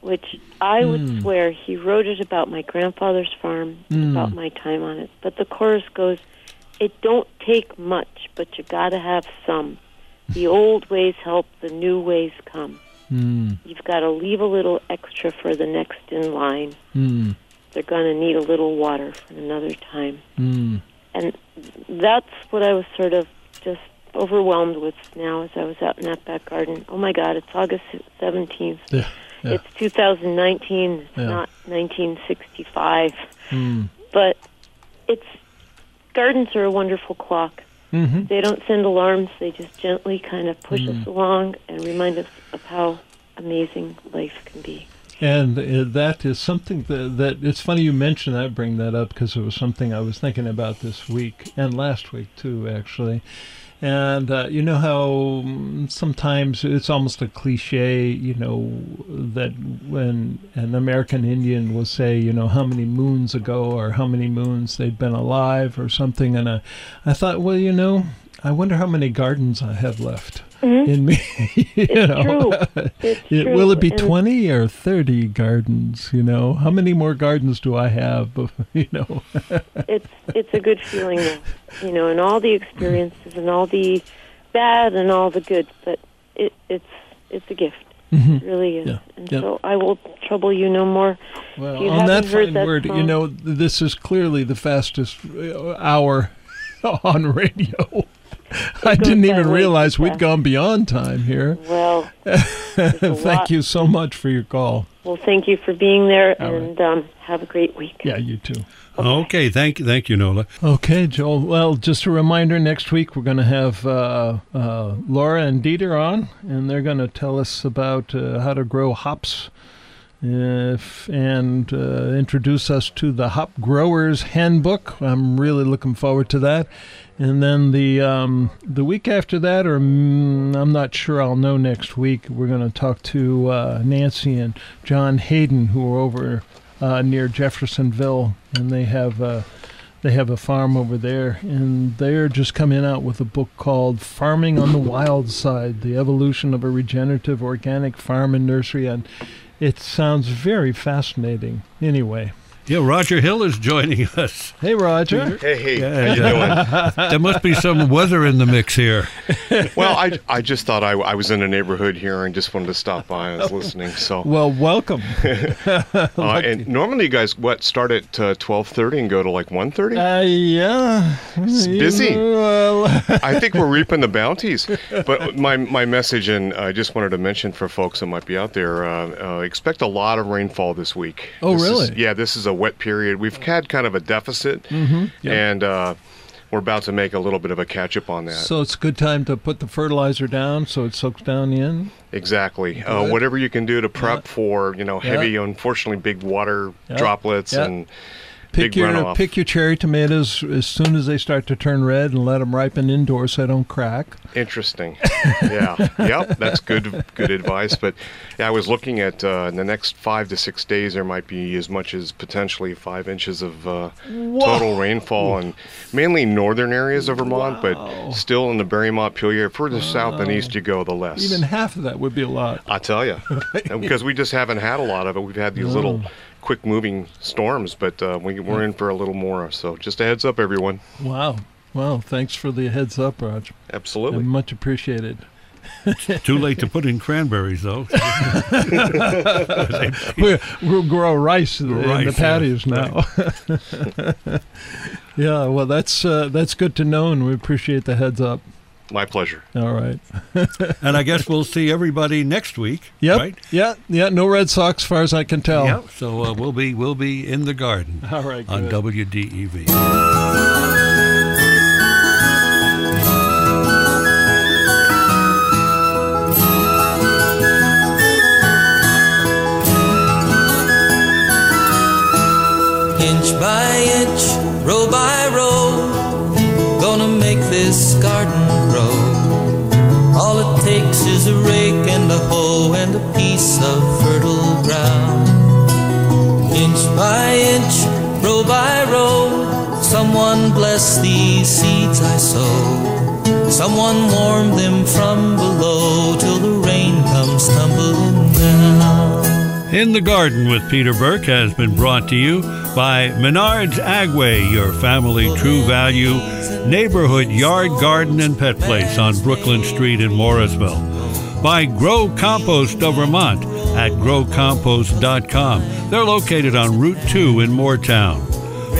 which I would Hmm. swear he wrote it about my grandfather's farm, Hmm. about my time on it. But the chorus goes, It don't take much, but you gotta have some. The old ways help, the new ways come. Mm. You've got to leave a little extra for the next in line. Mm. They're going to need a little water for another time. Mm. And that's what I was sort of just overwhelmed with now as I was out in that back garden. Oh my God, it's August 17th. Yeah. Yeah. It's 2019. It's Yeah. not 1965. Mm. But it's gardens are a wonderful clock. Mm-hmm. They don't send alarms. They just gently kind of push Mm. us along and remind us of how amazing life can be. And uh, that is something that, that it's funny you mention that, bring that up because it was something I was thinking about this week and last week too, actually. And uh, you know how sometimes it's almost a cliche, you know, that when an American Indian will say, you know, how many moons ago or how many moons they'd been alive or something. And I, I thought, well, you know, I wonder how many gardens I have left Mhm. in me. *laughs* you know, *laughs* It- will it be And- twenty or thirty gardens? You know, how many more gardens do I have? *laughs* You know, it's it's a good feeling you know, and all the experiences and all the bad and all the good, but it it's it's a gift. Mhm. It really is. Yeah. And so I will trouble you no more. Well, you on that fine that word, you know, this is clearly the fastest uh, hour on radio. *laughs* I didn't even realize we'd fast. gone beyond time here. Well, *laughs* Thank lot. you so much for your call. well, thank you for being there, All right. and um, have a great week. Yeah, you too. Okay, thank you, thank you, Nola. Okay, Joel. Well, just a reminder next week we're going to have uh, uh, Laura and Dieter on, and they're going to tell us about uh, how to grow hops if, and uh, introduce us to the Hop Growers Handbook. I'm really looking forward to that. And then the um, the week after that, or mm, I'm not sure, I'll know next week. We're going to talk to uh, Nancy and John Hayden, who are over uh, near Jeffersonville, and they have uh, they have a farm over there, and they're just coming out with a book called "Farming on the Wild Side: The Evolution of a Regenerative Organic Farm and Nursery," and it sounds very fascinating. Anyway, Yeah, Roger Hill is joining us. hey Roger. Hey, hey, Yeah, how you yeah. doing? *laughs* There must be some weather in the mix here. *laughs* well, I, I just thought I, I was in a neighborhood here and just wanted to stop by. I was listening, so. *laughs* Well, welcome. Uh, and normally you guys what start at uh, twelve thirty and go to like one thirty. Uh, yeah, It's busy. Well, I think we're reaping the bounties. But my my message, and I just wanted to mention for folks that might be out there, uh, uh, expect a lot of rainfall this week. Oh, This is- really? yeah, this is a wet period. We've had kind of a deficit, Mhm, yeah. and uh, we're about to make a little bit of a catch up on that. so it's a good time to put the fertilizer down so it soaks down in. Exactly. Uh, whatever you can do to prep Yeah. for, you know, Yeah. heavy, unfortunately, big water Yeah. droplets Yeah. and Pick big your runoff. pick your cherry tomatoes as soon as they start to turn red, and let them ripen indoors so they don't crack. Interesting. *laughs* yeah. Yep. That's good. Good advice. But yeah, I was looking at uh, in the next five to six days, there might be as much as potentially five inches of uh, total rainfall, and mainly northern areas of Vermont, but still in the Barre-Montpelier area. Further south and east you go, the less. Even half of that would be a lot. I tell you, *laughs* because we just haven't had a lot of it. We've had these little No. quick-moving storms, but uh, we, we're in for a little more. So just a heads up, everyone. Wow. Well, thanks for the heads up, Roger. Absolutely. Much appreciated. Too late to put in cranberries, though. *laughs* we, we'll grow rice in the, in the Rice, yeah. patios now. *laughs* yeah, well, that's uh, that's good to know, and we appreciate the heads up. My pleasure. All right. *laughs* and I guess we'll see everybody next week. Yep. Right? Yeah. Yeah. No Red Sox, as far as I can tell. Yep. So uh, we'll be we'll be in the garden *laughs* All right. on good. WDEV. Inch by inch, row by row, gonna make this garden grow. All it takes is a rake and a hoe and a piece of fertile ground. Inch by inch, row by row, someone bless these seeds I sow. Someone warm them from below till the rain comes tumbling down. In the Garden with Peter Burke has been brought to you by Menard's Agway, your family true value neighborhood yard, garden, and pet place on Brooklyn Street in Morrisville. By Grow Compost of Vermont at growcompost.com. They're located on Route 2 in Moretown.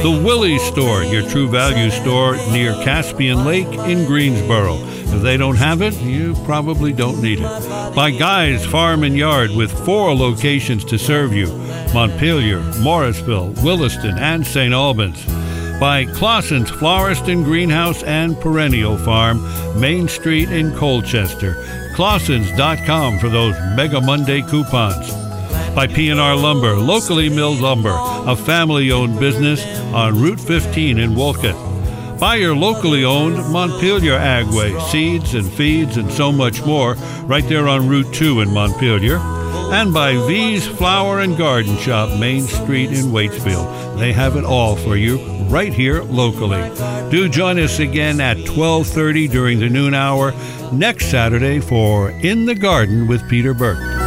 The Willey's Store, your true value store near Caspian Lake in Greensboro. If they don't have it, you probably don't need it. By Guy's Farm and Yard with four locations to serve you Montpelier, Morrisville, Williston, and St. Albans. By Claussen's Florist and Greenhouse and Perennial Farm, Main Street in Colchester. Claussens.com for those Mega Monday coupons by PNR Lumber, locally milled lumber, a family owned business on Route 15 in Wolcott. By your locally owned Montpelier Agway, seeds and feeds and so much more, right there on Route 2 in Montpelier. And by V's Flower and Garden Shop, Main Street in Waitsfield. They have it all for you right here locally. Do join us again at 12:30 during the noon hour next Saturday for In the Garden with Peter Burke.